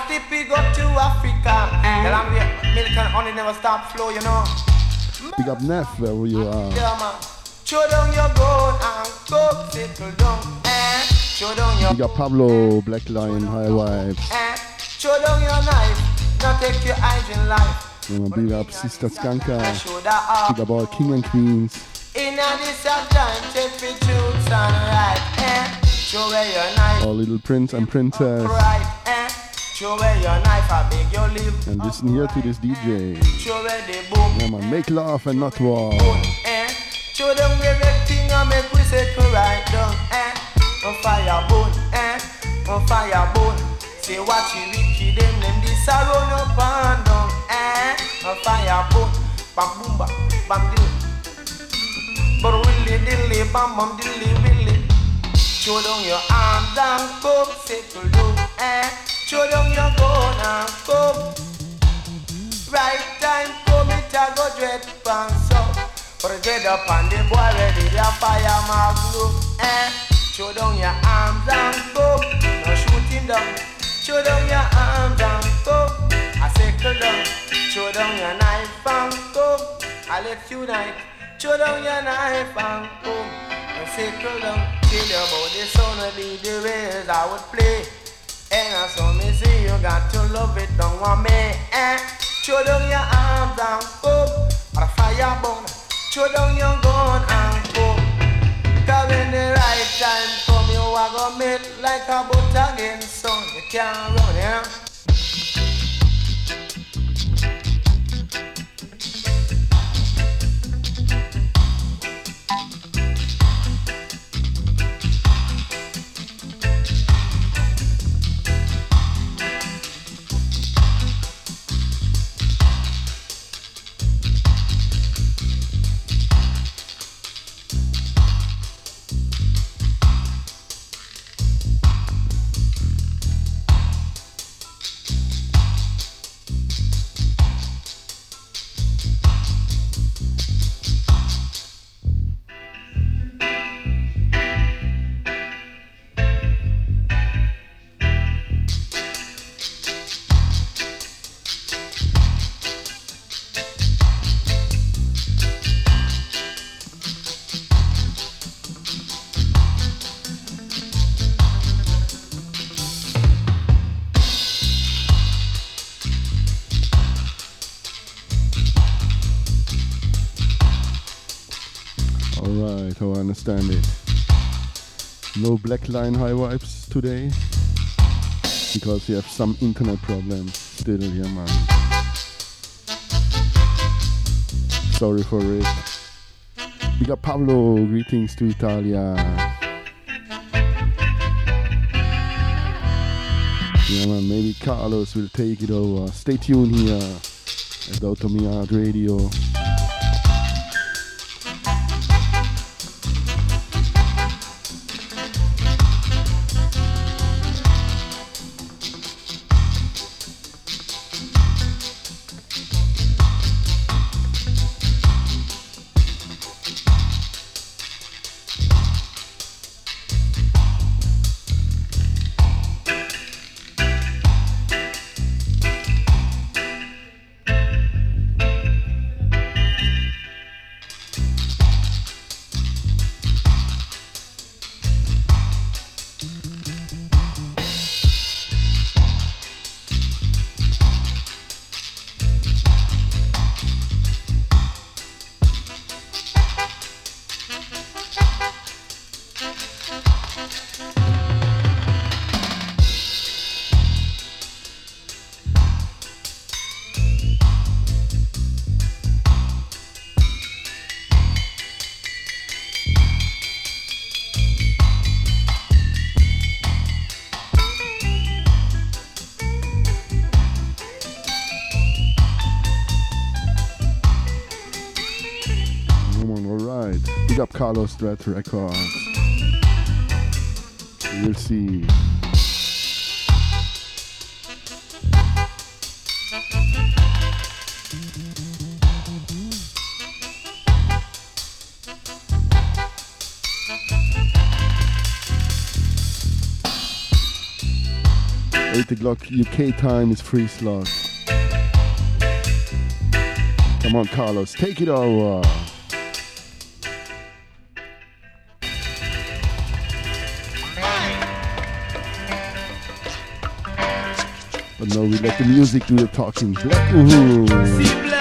Uh, we are go to Africa. Tell them we milk and honey never stop flow, you know. Big up Neff, wherever you are. Yeah, man. Throw down your gun and go settle down. Eh? Throw down your Big up Pablo, Black Lion, High Vibes. eh? Throw down your knife. Now take your eyes in life. Yeah, big up Sister Skanka. Big up all King and Queens. In a this a time, take me truths and. Eh? Throw away your knife. All Little Prince and Princess. Right, eh? And listen here to this DJ. Throw away the boom, Yeah, man, make love and not war. eh? Throw them everything and make we settle right down, eh? On fire bone, eh? On fire bone. Say what you wicked them, them this a run up and down, eh? On fire bone. Bam boom bam, bam dill. But willy dilly, bam bam dilly willy. Throw down your arms and come settle down, eh? Throw down your gun and come. Right time come it a go dread pants up. But a dread up on the boy ready to fire magnum, eh? Throw down your arms and come. No shooting down. Throw down your arms and come. I circle down. Throw down your knife and come. I let you night. Throw down your knife and come. And circle down. Till your body sound will be the ways I would play. And I saw me say you got to love it, don't want me, eh? Throw down your arms and come, or fire burn. Throw down your gun and come. Cause when the right time come, you are gonna meet like a boat again, son. You can't run, yeah? Black line high vibes today because we have some internet problems still here, man. Sorry for it. We got Pablo, greetings to Italia. Yeah, man, maybe Carlos will take it over. Stay tuned here at Outta Mi Yard Radio. Dread Records. We'll see. Eight o'clock UK time is free slot. Come on, Carlos, take it over. No, we let the music do the talking. Black Uhuru.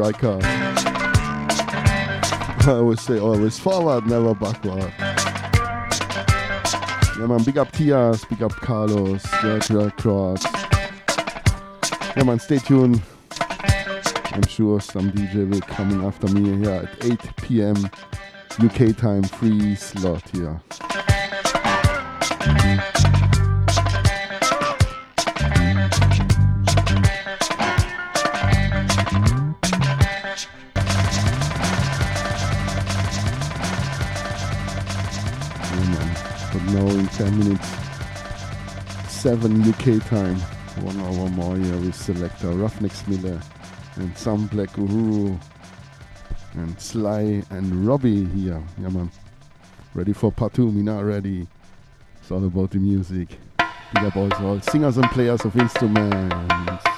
Riker. I always say oh, always forward, never backward. Yeah man, big up Tias, big up Carlos, Georgia Cross. Yeah man, stay tuned. I'm sure some DJ will coming after me here at 8 p.m. UK time free slot here. But 7 UK time, one hour more here with selector Ruffneck Smille and some Black Uhuru and Sly and Robbie here. Yeah, man. Ready for part two? Me not ready. It's all about the music. Big up also all singers and players of instruments.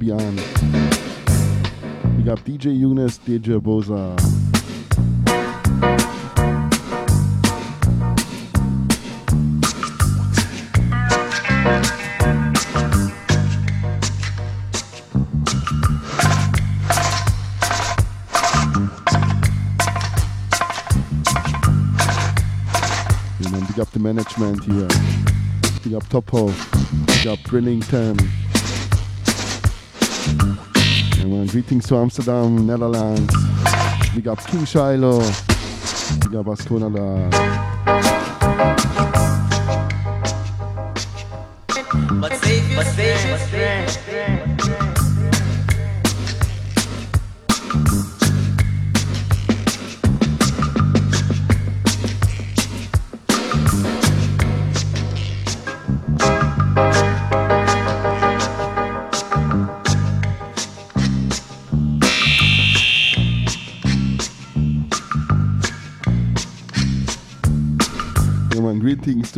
Man, big up DJ Eunice, DJ Boza. Big up the management here. Big up Top Hof. Big up Brillington. Greetings to Amsterdam, Netherlands. Big up King Shiloh. Big up Ascona But save your strength.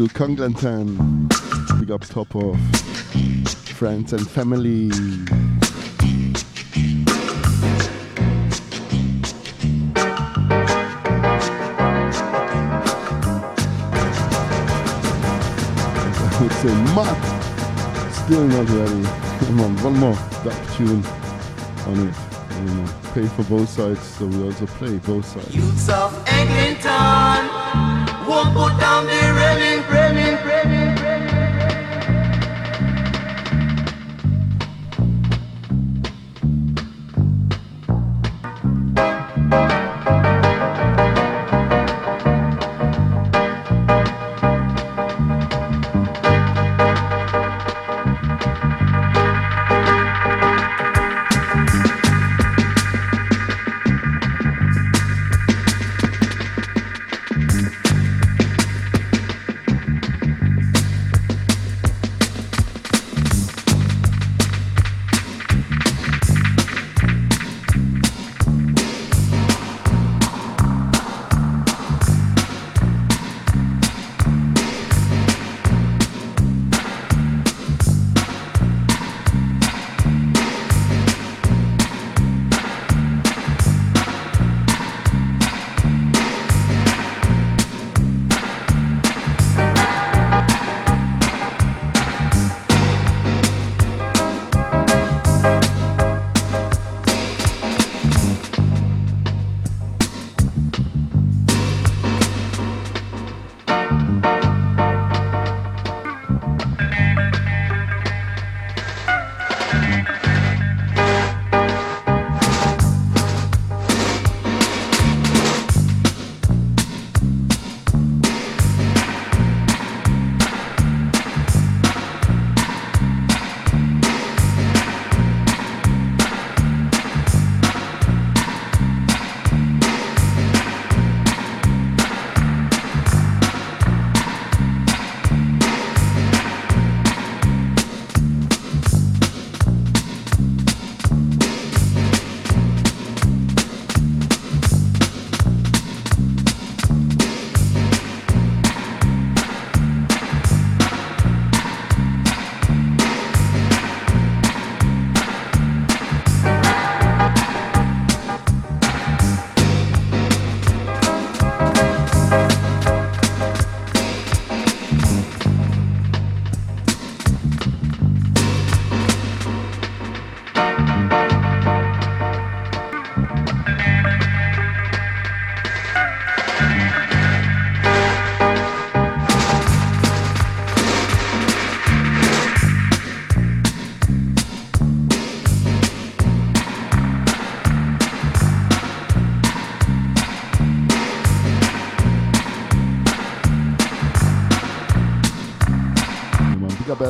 To Conglanton. Big up top of friends and family. I would say Matt, still not ready. Come on, one more dub tune on it. Pay for both sides, so we also play both sides. Youths of Eglinton won't put down railing,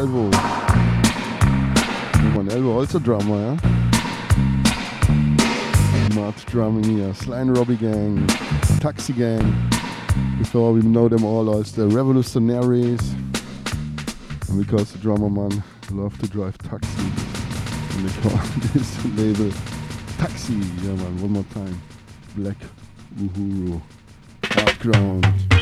Come on, Elvo also drummer, yeah? Not drumming here. Sly and Robbie Gang, Taxi Gang. Before we know them all as the Revolutionaries. And because the drummer man love to drive taxi. And they call this label Taxi. Yeah man, one more time. Black Uhuru. Background.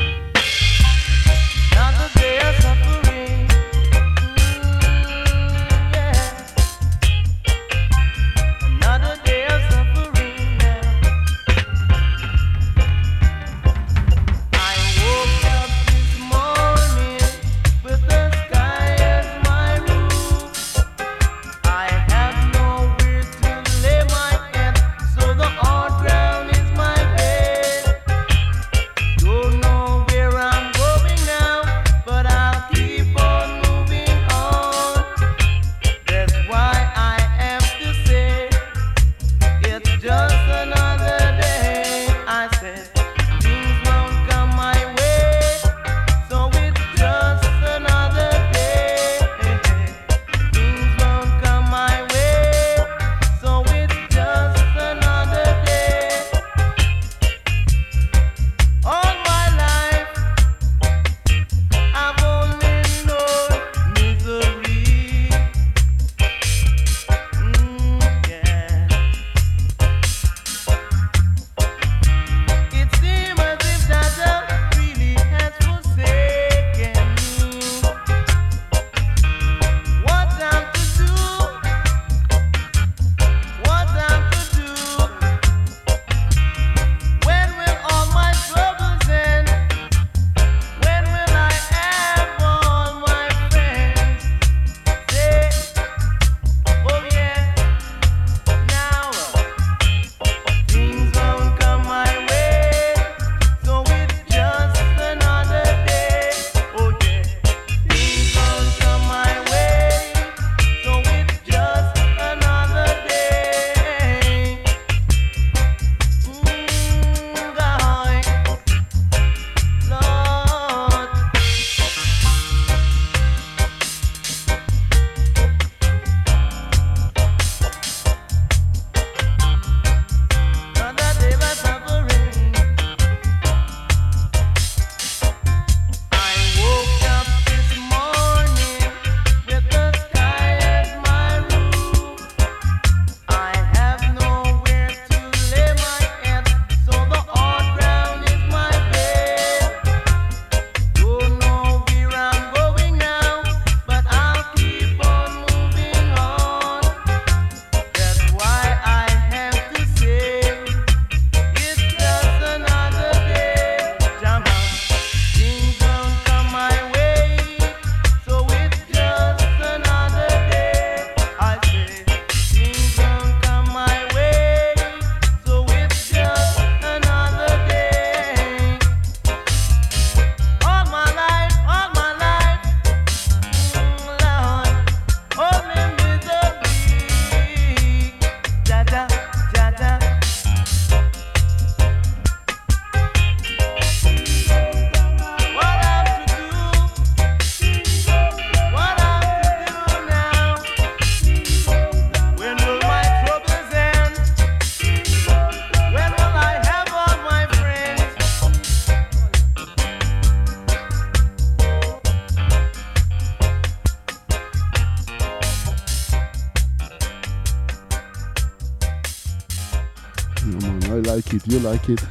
You like it.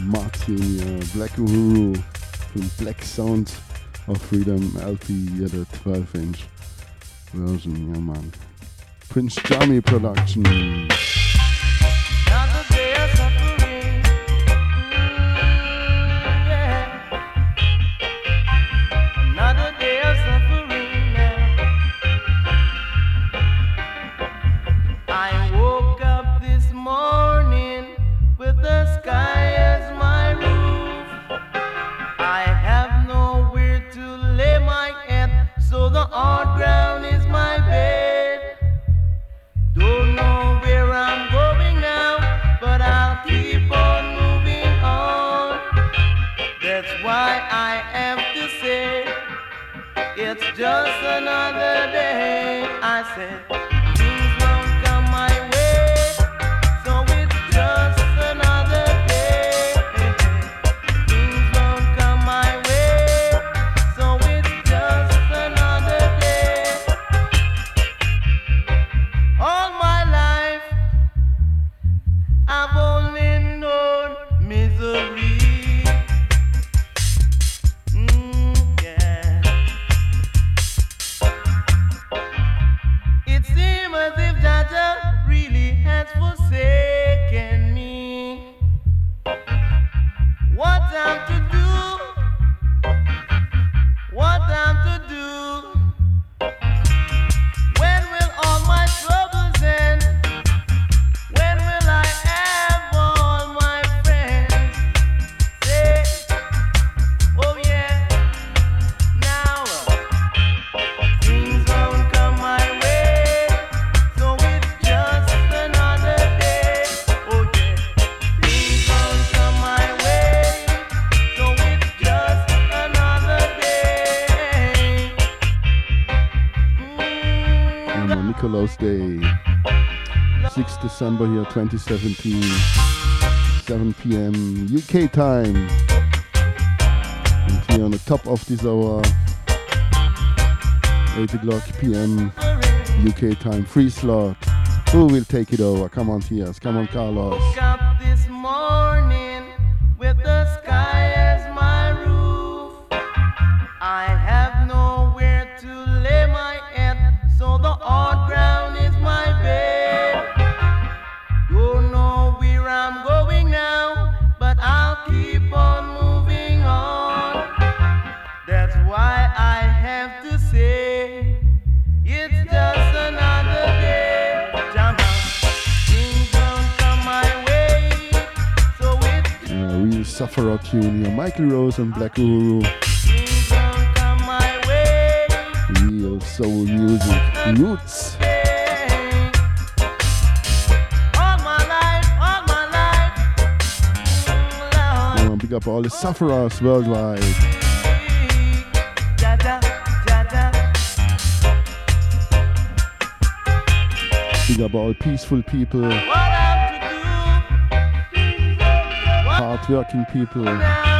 Martin uh, Black Uhuru from Black Sound of Freedom LP, yeah, the 12 inch version, yeah man. Prince Jammy production. December here, 2017, 7 p.m. UK time. And here on the top of this hour, 8 o'clock p.m. UK time, free slot. Who will take it over? Come on, Tias. Come on, Carlos. Here. Michael Rose and Black Uhuru. Real soul music. Roots. Big up all the sufferers worldwide. Big up all peaceful people. Hardworking people.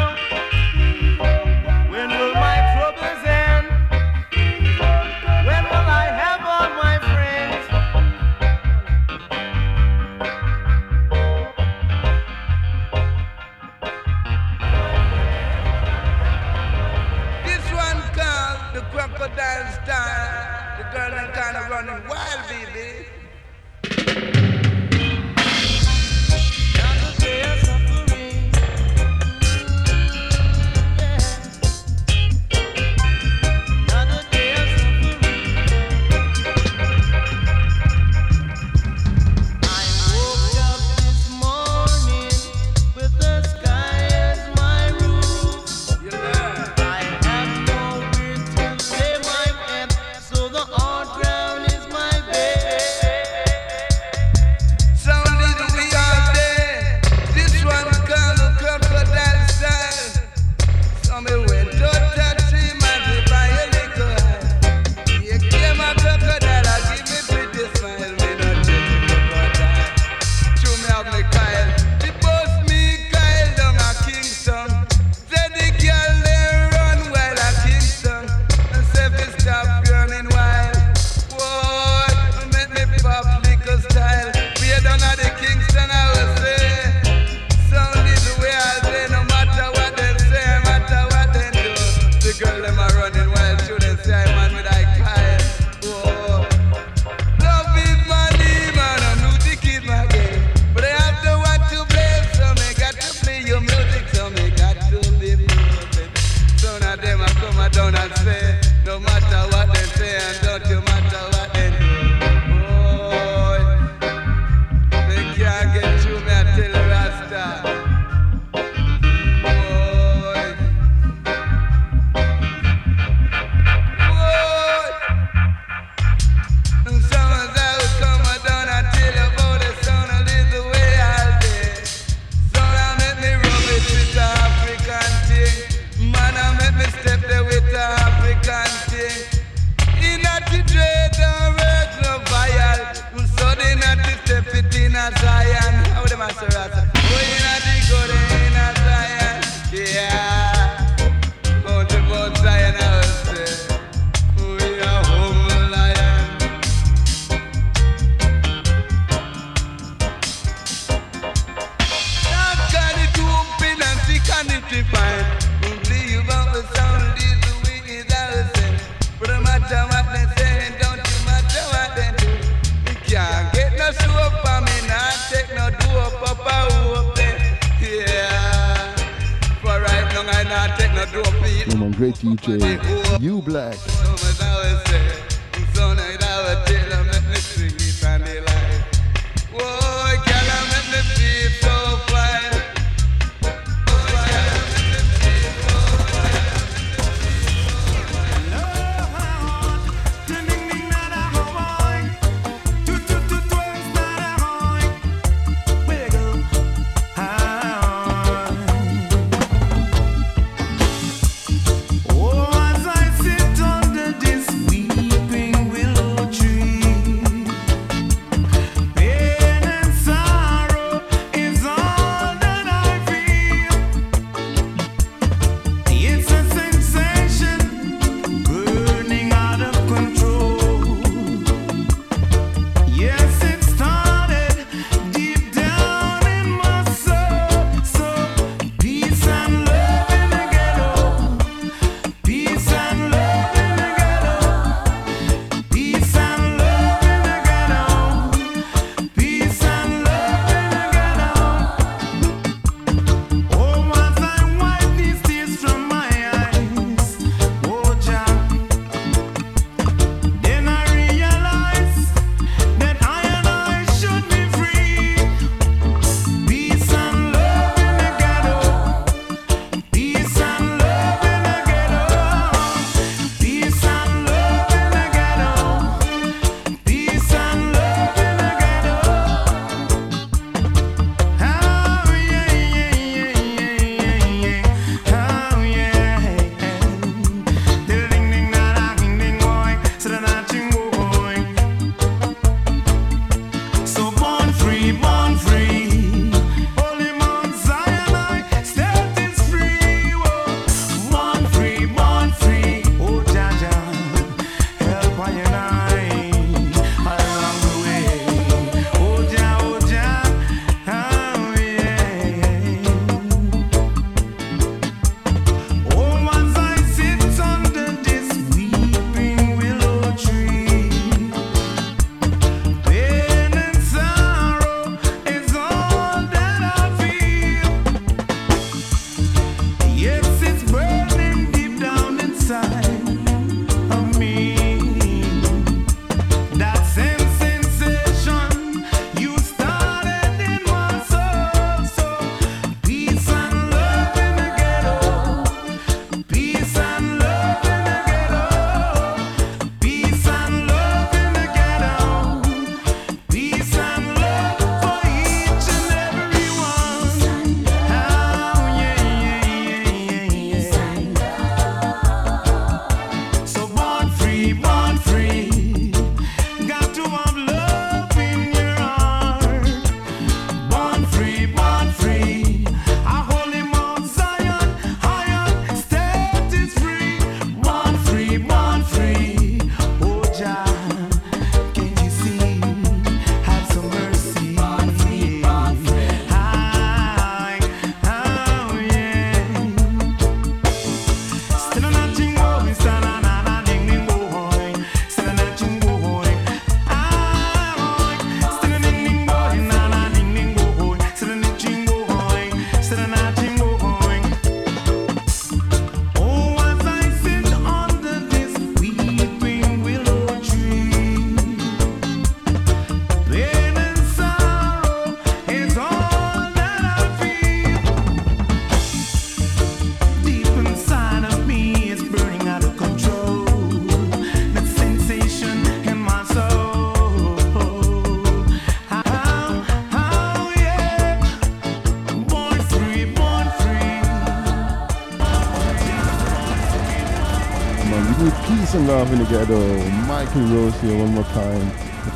Love in the Ghetto. Uh, Michael Rose here one more time.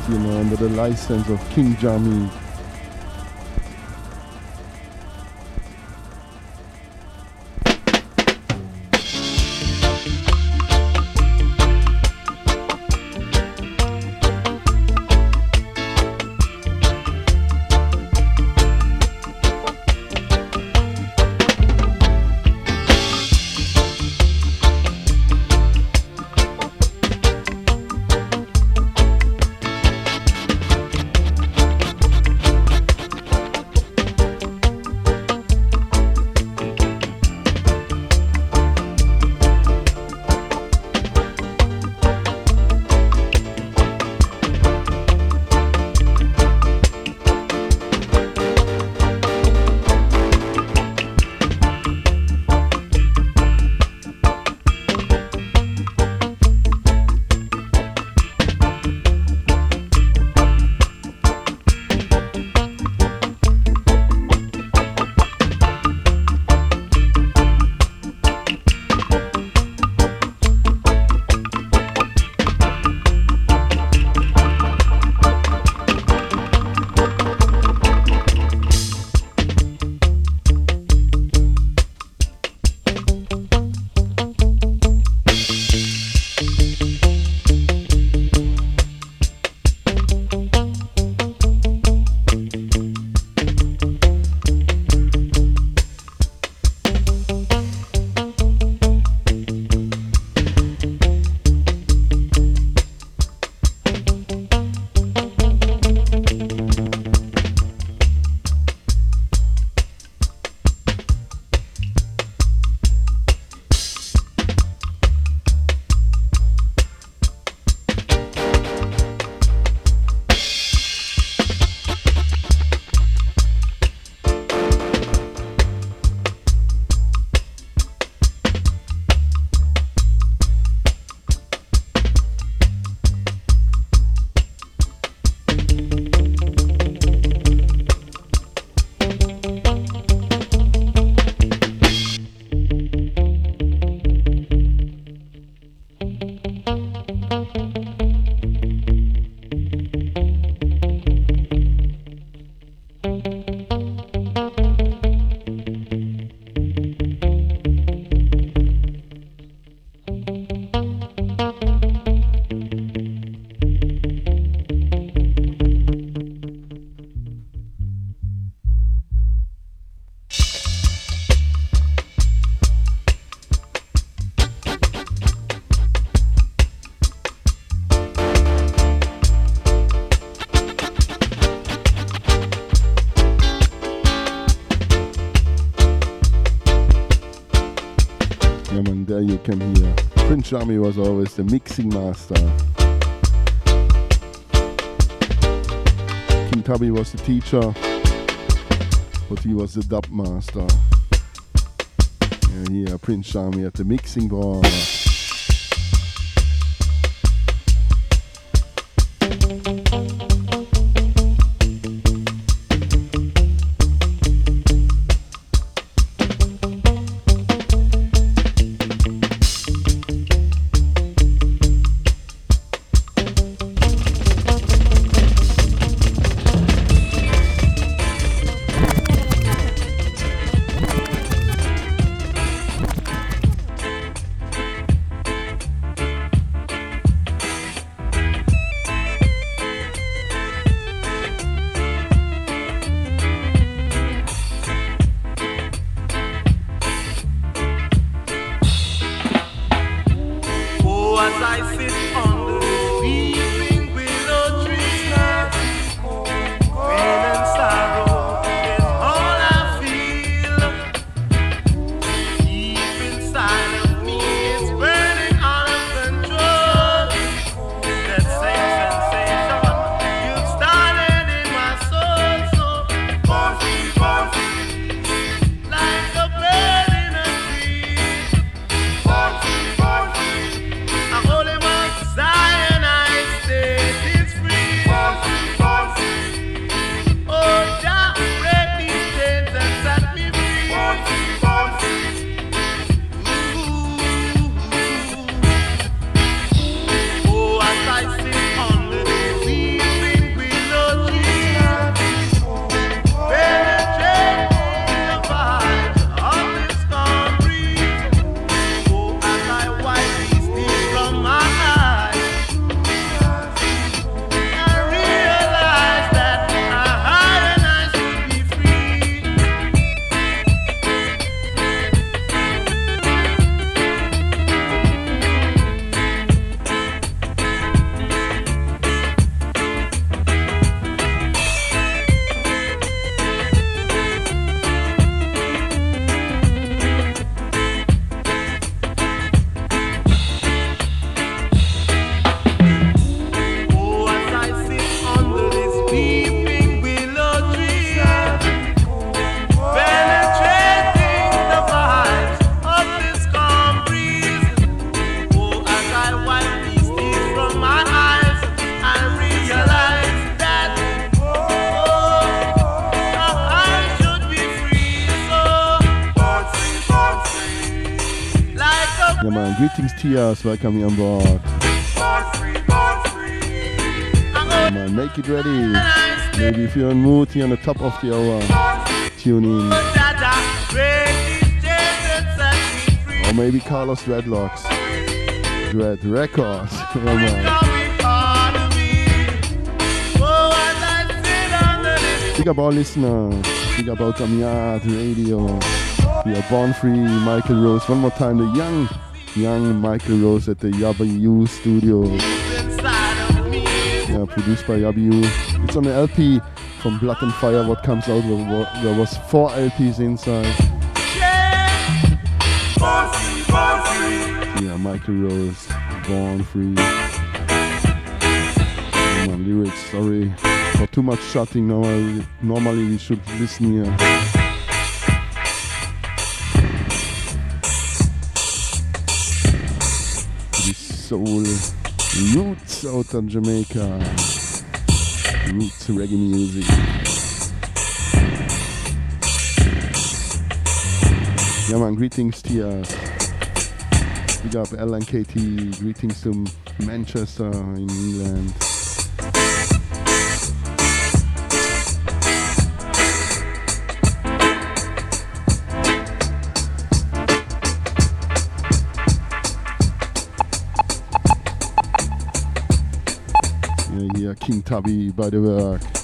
You know, under the license of King Jammy. Jammy was always the mixing master. King Tubby was the teacher, but he was the dub master. And here, Prince Jammy at the mixing board. Tias, welcome on board. Come on, make it ready. Maybe if you're in mood here on the top of the hour, tune in. Or maybe Carlos Redlocks. Dread Records. Come on. Big up all listeners. Big up Outta Mi Yard Radio. We are born free. Michael Rose. One more time, the young young Michael Rose at the Yabby You studio. Yeah, produced by Yabby You. It's on the LP from Blood and Fire. What comes out? There was four LPs inside. Yeah, Michael Rose, Born Free. my lyrics, sorry for too much shouting. Normally, normally we should listen here. Soul roots out of Jamaica. Roots reggae music. Yeah man, greetings to you. Big up LNKT, greetings to Manchester in England. King Tubby by the work.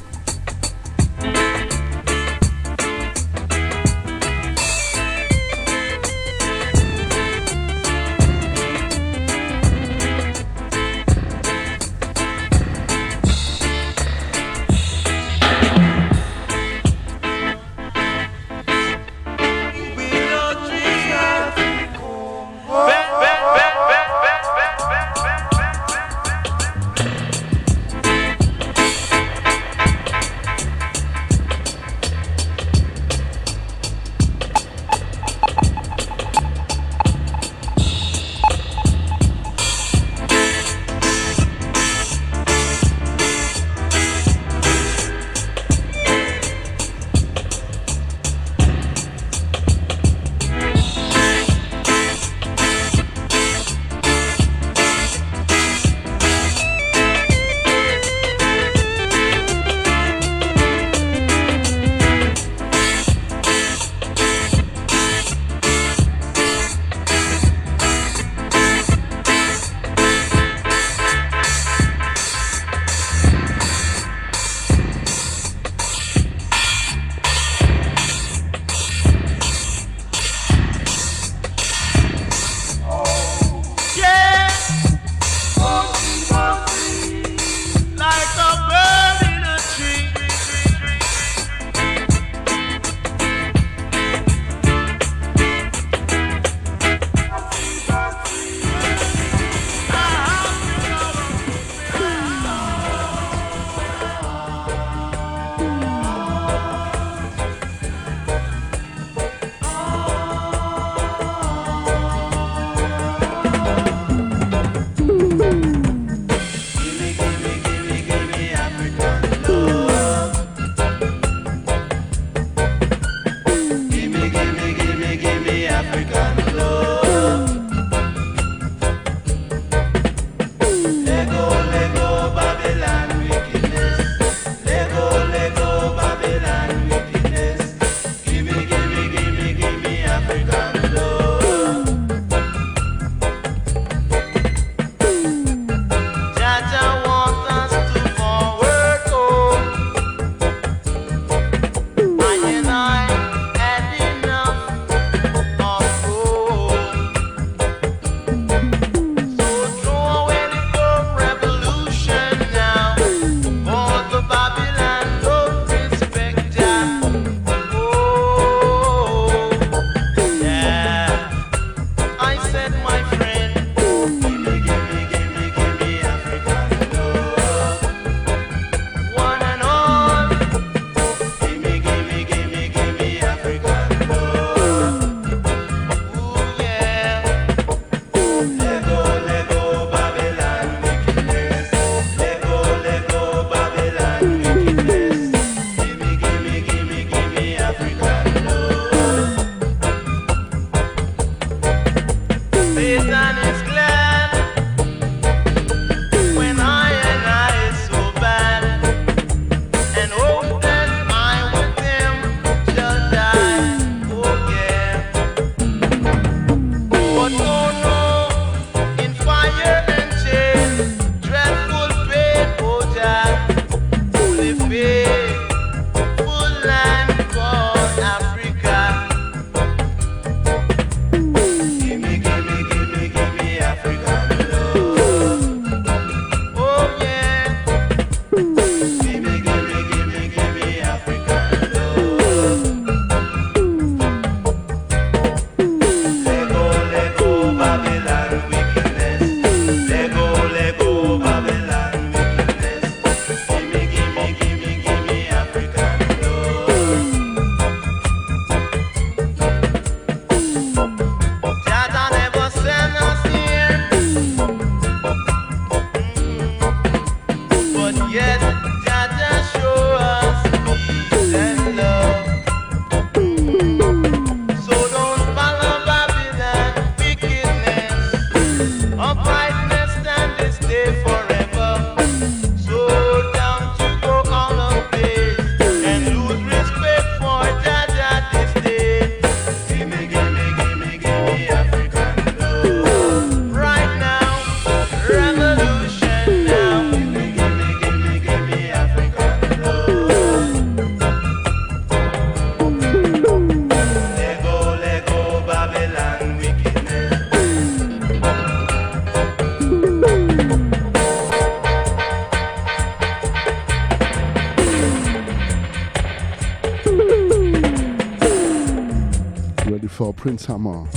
Dance Hammer.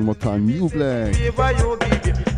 one more time, you black.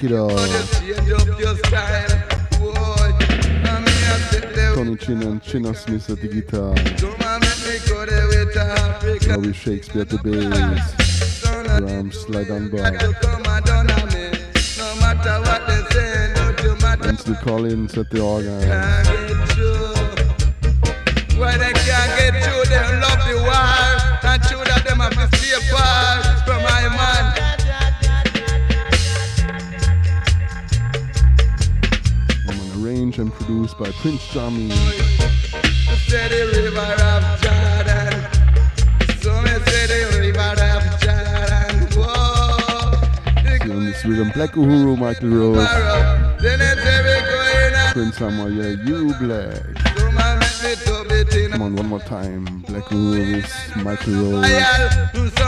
Check it out. Tony Chin and Smith at the guitar. Shakespeare at the bass. Drums, slide on. Anthony Collins at the organ. Why they can't get you, they love the wild, and them have to stay apart. produced by Prince Jammy. Feeling this rhythm, Black Uhuru, Michael Rose. Prince Samuel, you black. Come on, one more time. Black Uhuru, Michael Rose.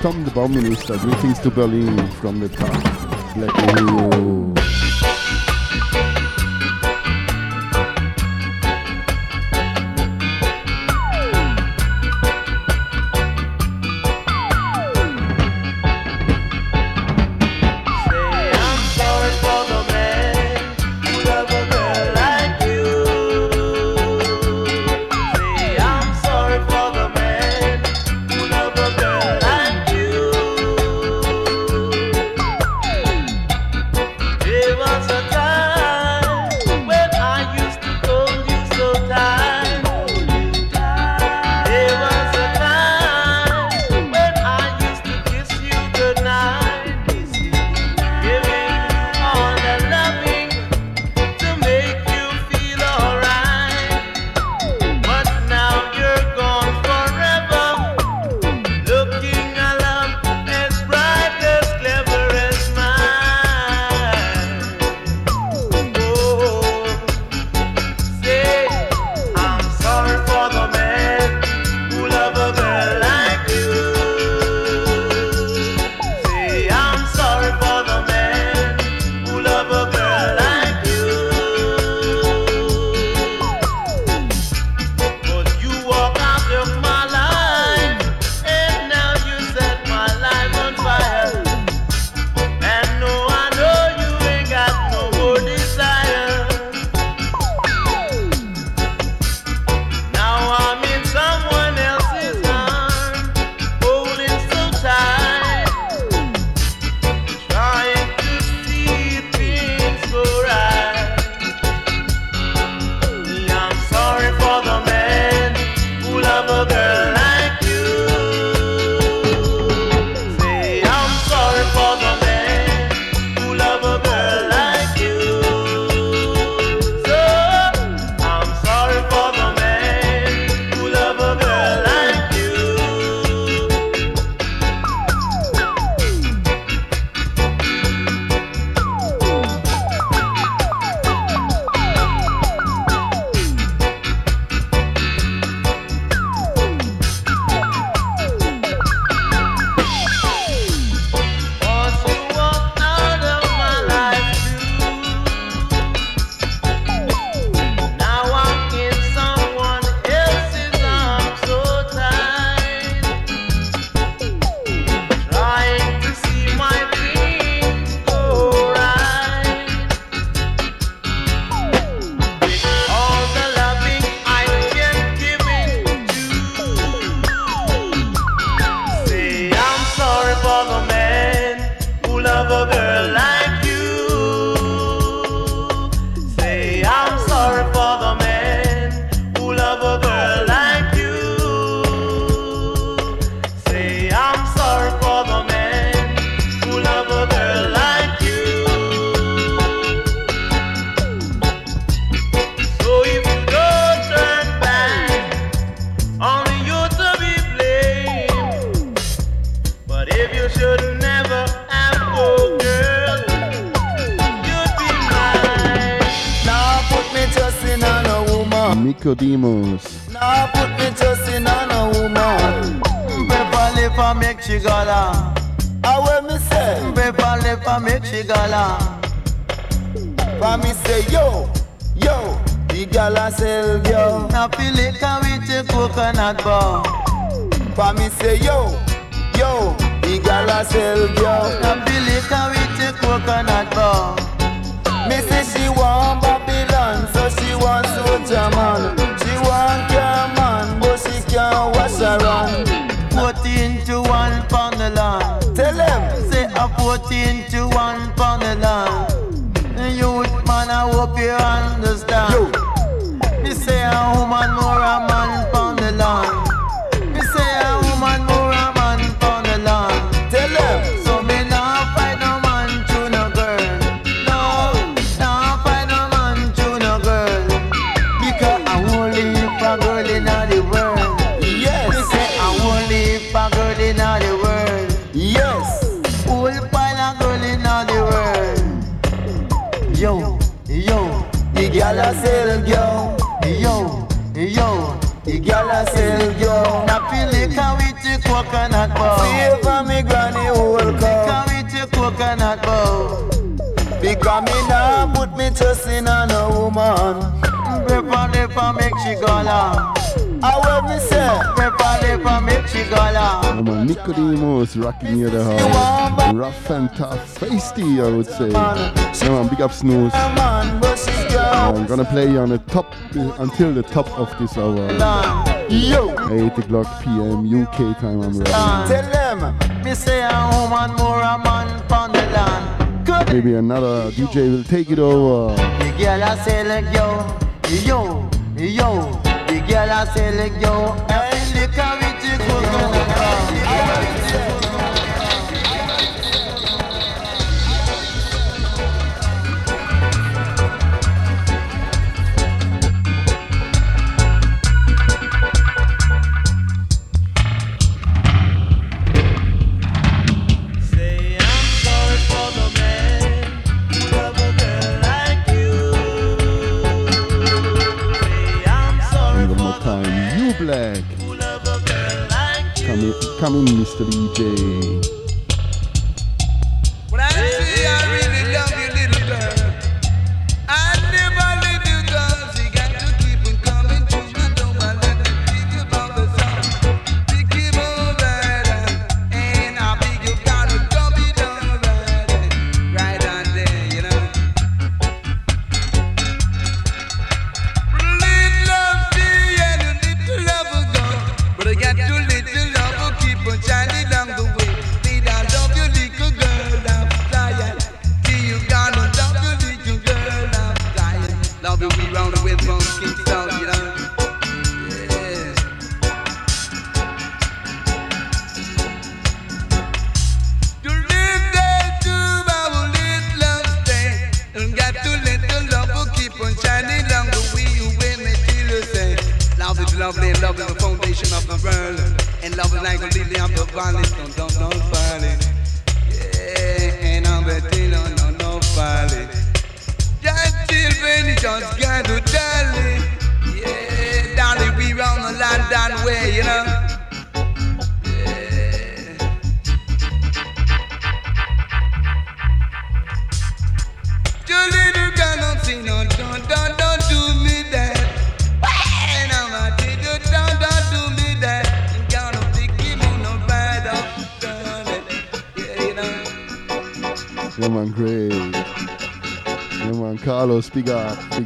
Tom, the Bauminister. Greetings to Berlin from the top. would say. Yeah, man, big up Snooze. I'm gonna play you on the top until the top of this hour. 8 o'clock PM UK time. I'm ready. Tell them, me say a woman more a man the land. Maybe another DJ will take it over. The girl I say like yo, yo, yo. The girl I say like yo.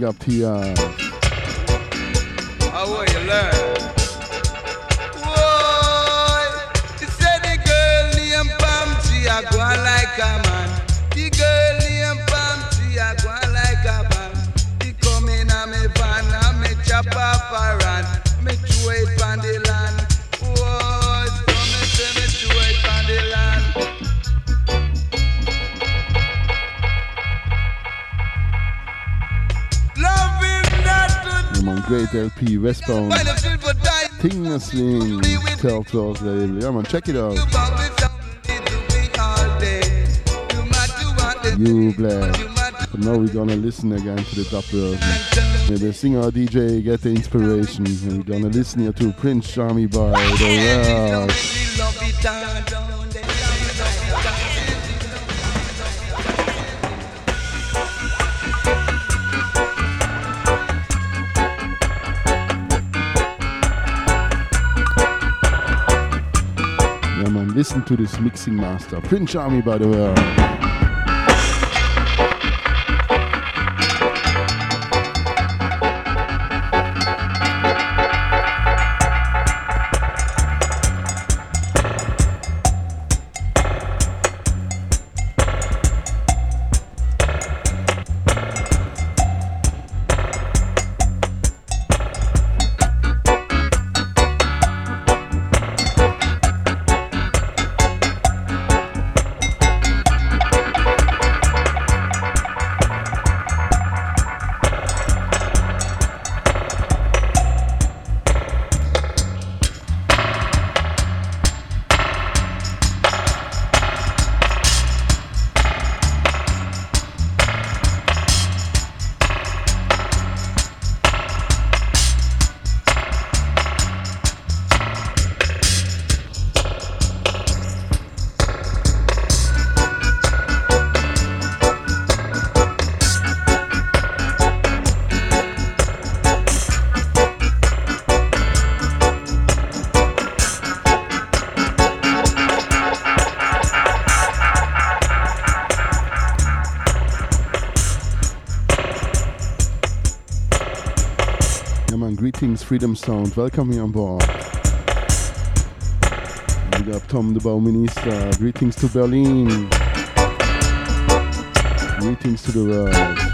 up Ti. great LP, Westbound. Tingersling, floors, label. Yeah man, check it out. You black. But now we're gonna listen again to the top version. May the singer DJ get the inspiration. And we're gonna listen here to Prince Jammy by The Rush. listen to this mixing master. Prince Jammy, by the way. Freedom Sound. Welcome here on board. Big up Tom the Bauminister. Greetings to Berlin. Greetings to the world.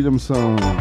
Freedom Song.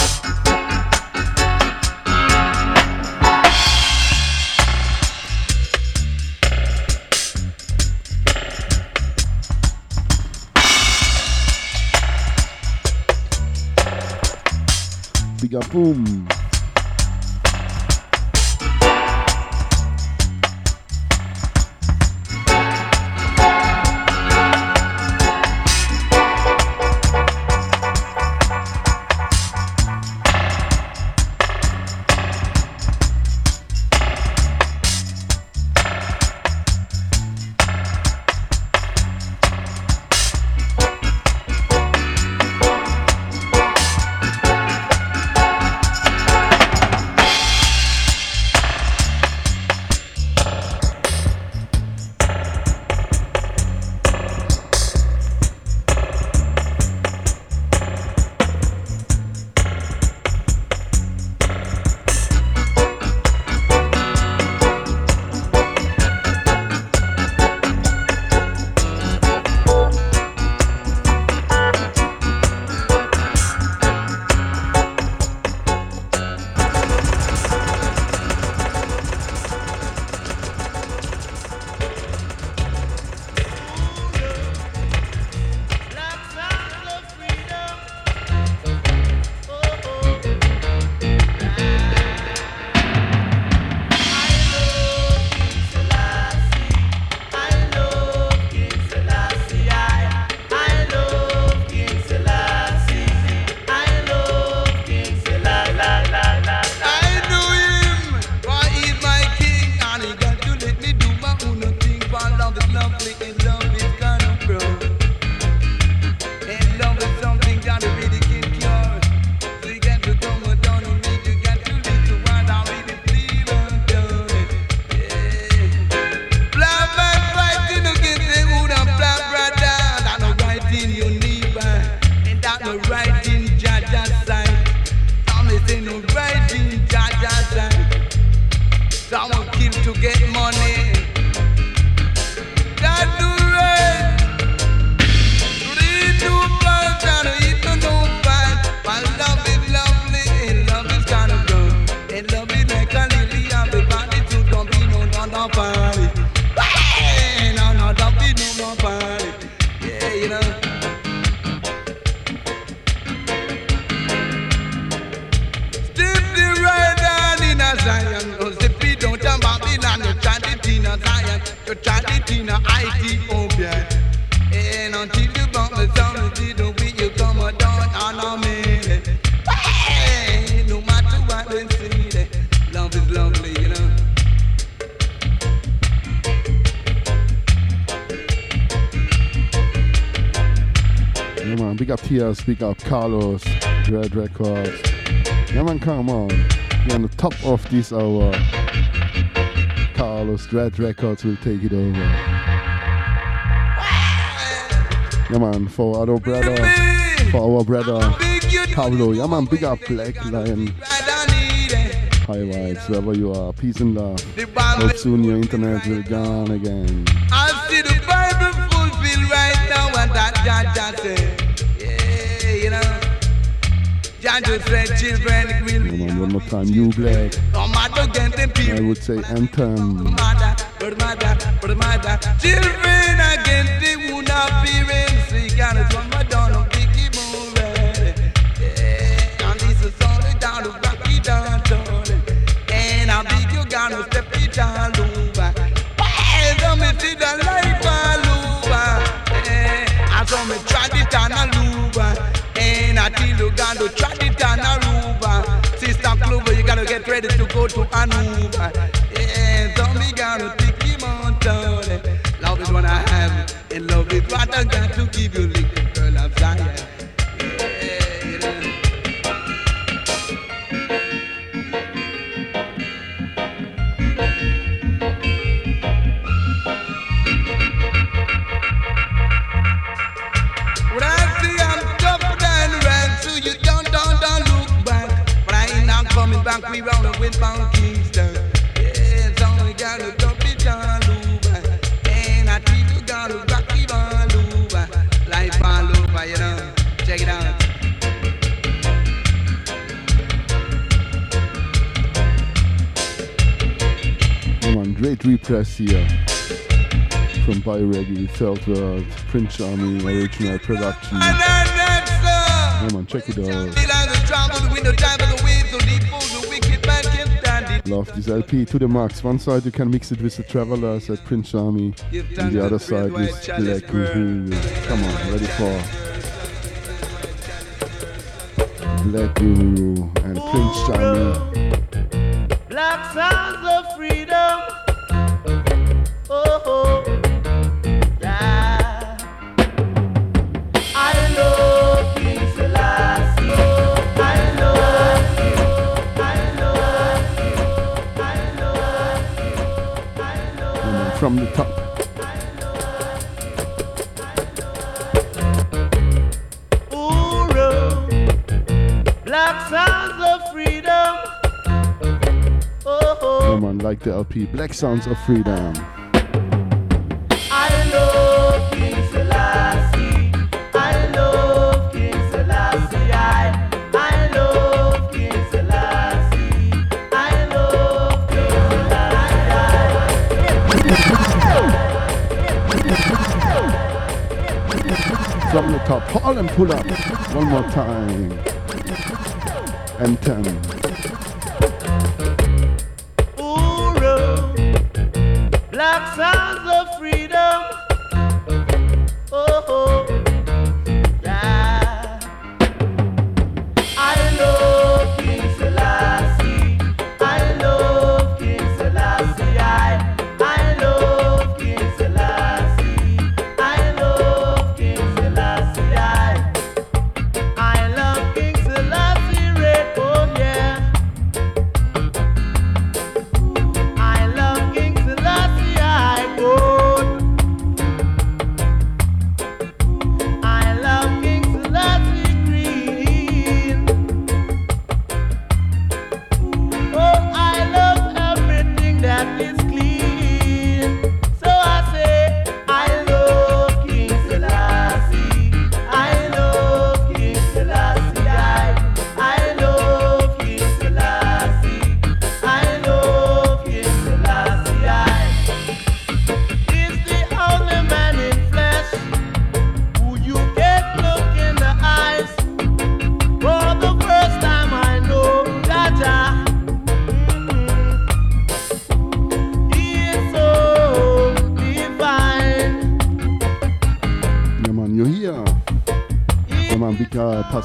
Big up Carlos, Dread Records. Yeah man, come on. You're on the top of this hour. Carlos, Dread Records will take it over. Yeah man, for our brother, for our brother Pablo. Yeah man, big up Black Lion. High vibes, wherever you are. Peace and love. Hope soon your internet will gone again. I see the Bible fulfilled right now and that Jah Come on, one more time, you black. I would say anthem. mother, bird mother. Children against the wound of parents. We gotta come down on Vicky movie. Yeah, and this is all the down to Rocky down And I beg you gotta step it all over. Hey, don't me see the life. Yeah, and so me try it on a luba. And I tell you gotta try to Anuba. Yeah, gotta take him on down. Love is what I have, and love is what I got to give you, Reggae, Third World, Prince Jammy, original production. Yeah, man, check it out. Like the drum of the window, time of the wind, so deep for the wicked man can stand it. Love this LP to the max. One side you can mix it with the Travelers at Prince Jammy, and the other side is Black Uhuru. Come on, ready for Black Uhuru and Prince Jammy. From the top. Black sounds of freedom. Oh, oh. Yeah, man, like the LP Black Sounds of Freedom. And pull up. One more time. and ten.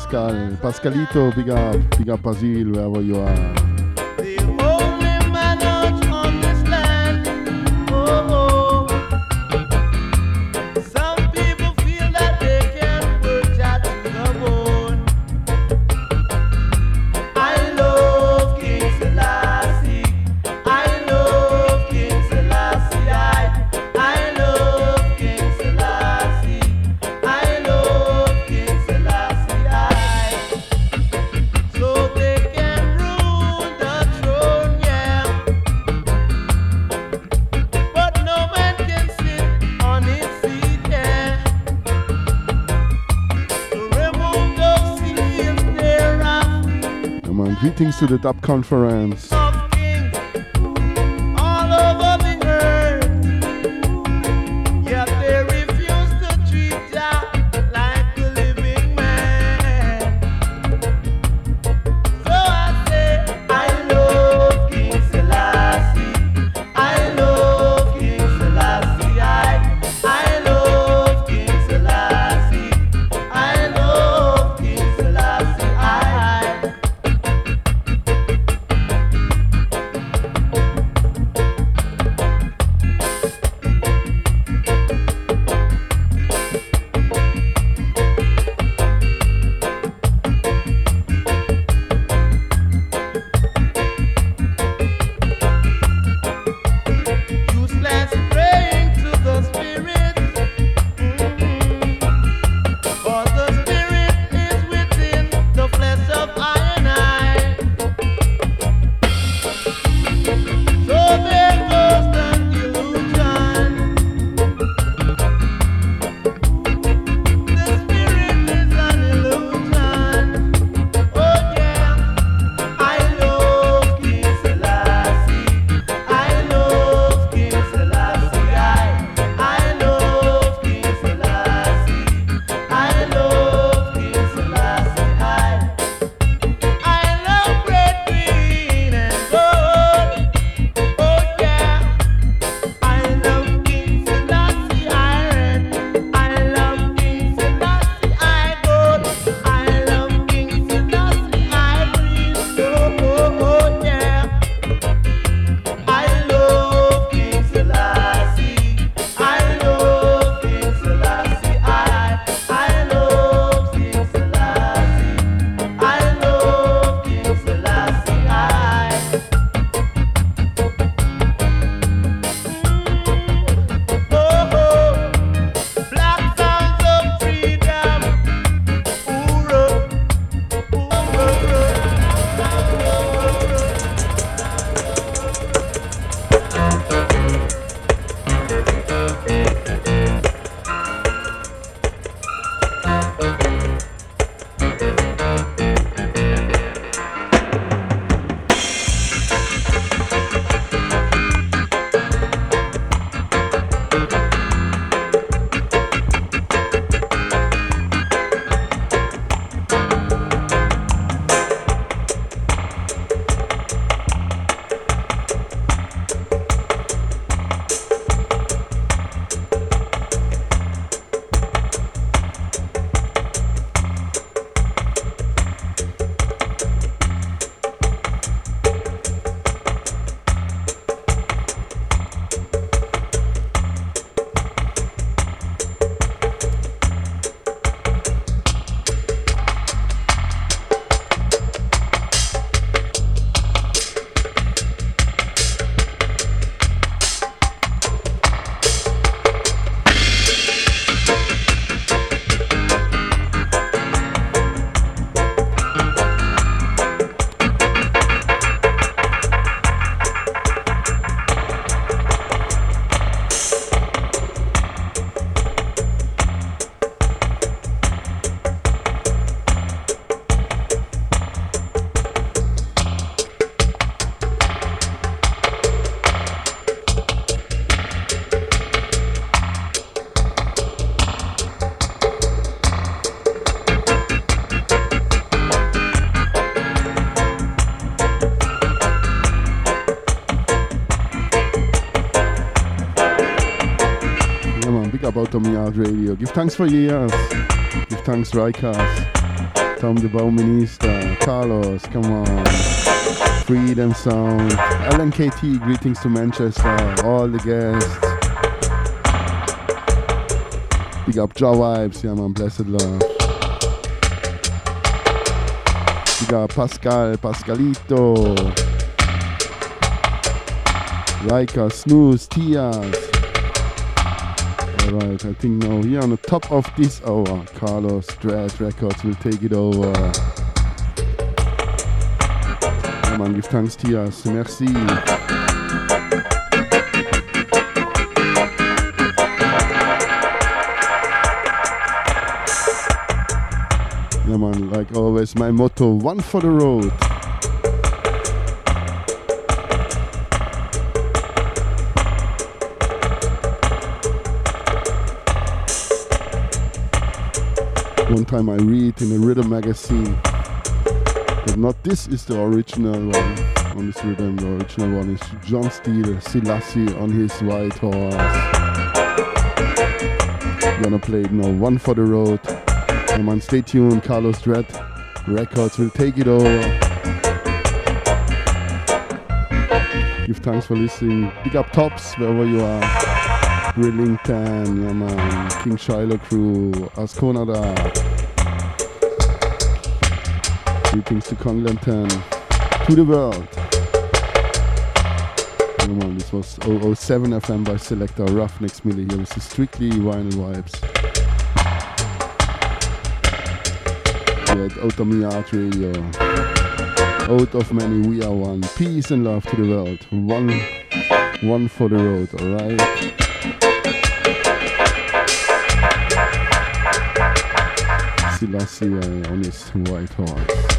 Pascal, Pascalito, big up, big up Basil, wherever you are. To the Dub Conference. Radio. Give thanks for years. Give thanks Rycast, Tom the Bauminister, Carlos, come on. Freedom Sound, LNKT, greetings to Manchester, all the guests. Big up Jaw Vibes, yeah man, blessed love. Big up Pascal, Pascalito. Rika, Snooze, Tias. Alright, I think now here on the top of this hour, Carlos Dread Records will take it over. Ja, man, give thanks, Tias. Merci. Yeah, man, like always, my motto one for the road. One time I read in a rhythm magazine but not this is the original one on this rhythm. The original one is John Steele, Selassie on his white horse. Gonna play now, one for the road. Come on, stay tuned, Carlos Dread. Records will take it over. Give thanks for listening. Big up tops wherever you are. Brillington, yeah man. King Shiloh crew, Asconada. Greetings to Conglanton, to the world. Come on, this was 007 FM by Selector Ruffneck Smille here with the strictly vinyl vibes. Yeah, at Outta Mi Yard Radio. Out of many, we are one. Peace and love to the world. One, one for the road, alright? Selassie on his white horse.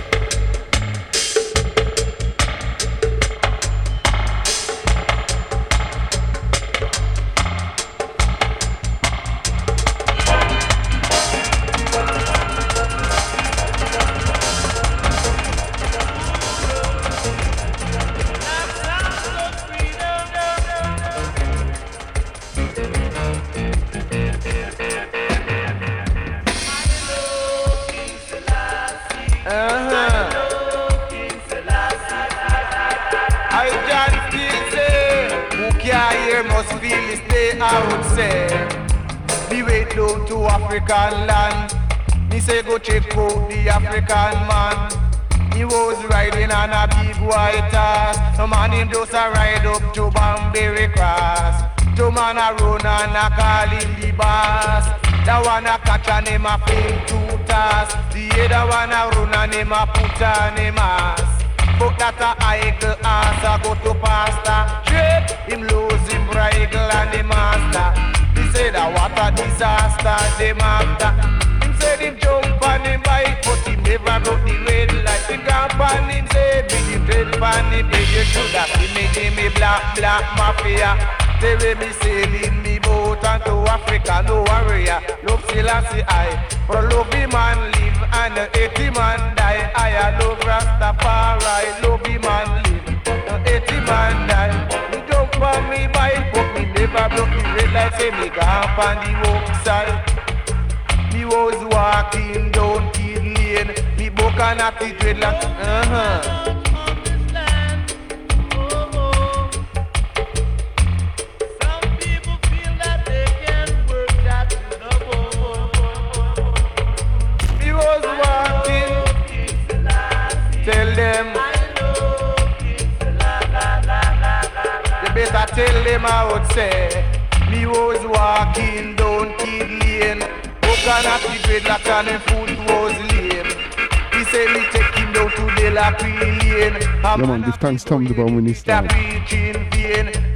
White. No man him just a ride up to Banbury Cross. Two man a run and a call him the boss. The one a catch and him a fling two toss. The other one a run and him a put on him ass. But that a idle ass a go to pastor. Straight him lose him bridle and the master He say that what a disaster them after. Say, be him dread on him, beg you should have seen me, give me black, black mafia. They way me sailing me boat onto Africa, no warrior. Love Selassie I, for love him man live and hate him man die. I love Rastafari, love him man live, hate him man die. He jump on me bike, but me never broke the red light. Say me gone on the outside. Me was walking down Kid Lane. Book and at the dreadlocks. Uh-huh. Tell them. You better tell them I would say. Me was walking down Kid Lane. Broken up the dreadlock and the foot was Ja man, give thanks Tom the Bauminister.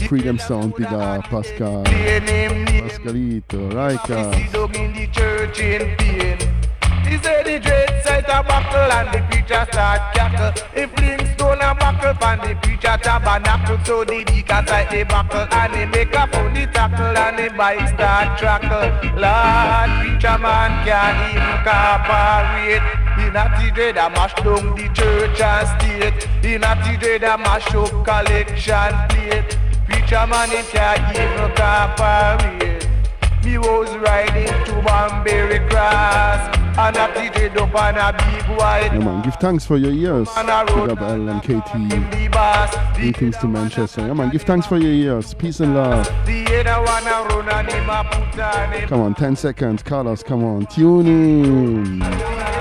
Freedom Sound, big up, Pascal. Pascalito, Raika. in the church in pain. He said the dread a buckle and the preacher start cackle. He stone and buckle and the preacher tabernacle. So the deacon sight the buckle and he make up on the tackle and the bike start trackle. Lord, preacher man can't even cooperate. He not the dread a mash down the church and state. He not the dread a mash up collection plate. Preacher man can't even cooperate. Me was riding to Banbury Cross and pleated up on a big white Yeah, man, give thanks for your ears. Big up L and KT. bus. Greetings to Manchester. Yeah, man, give thanks for your ears. Peace and love. The other one a run and him a put on him. Come on, 10 seconds. Carlos, come on. Tune in.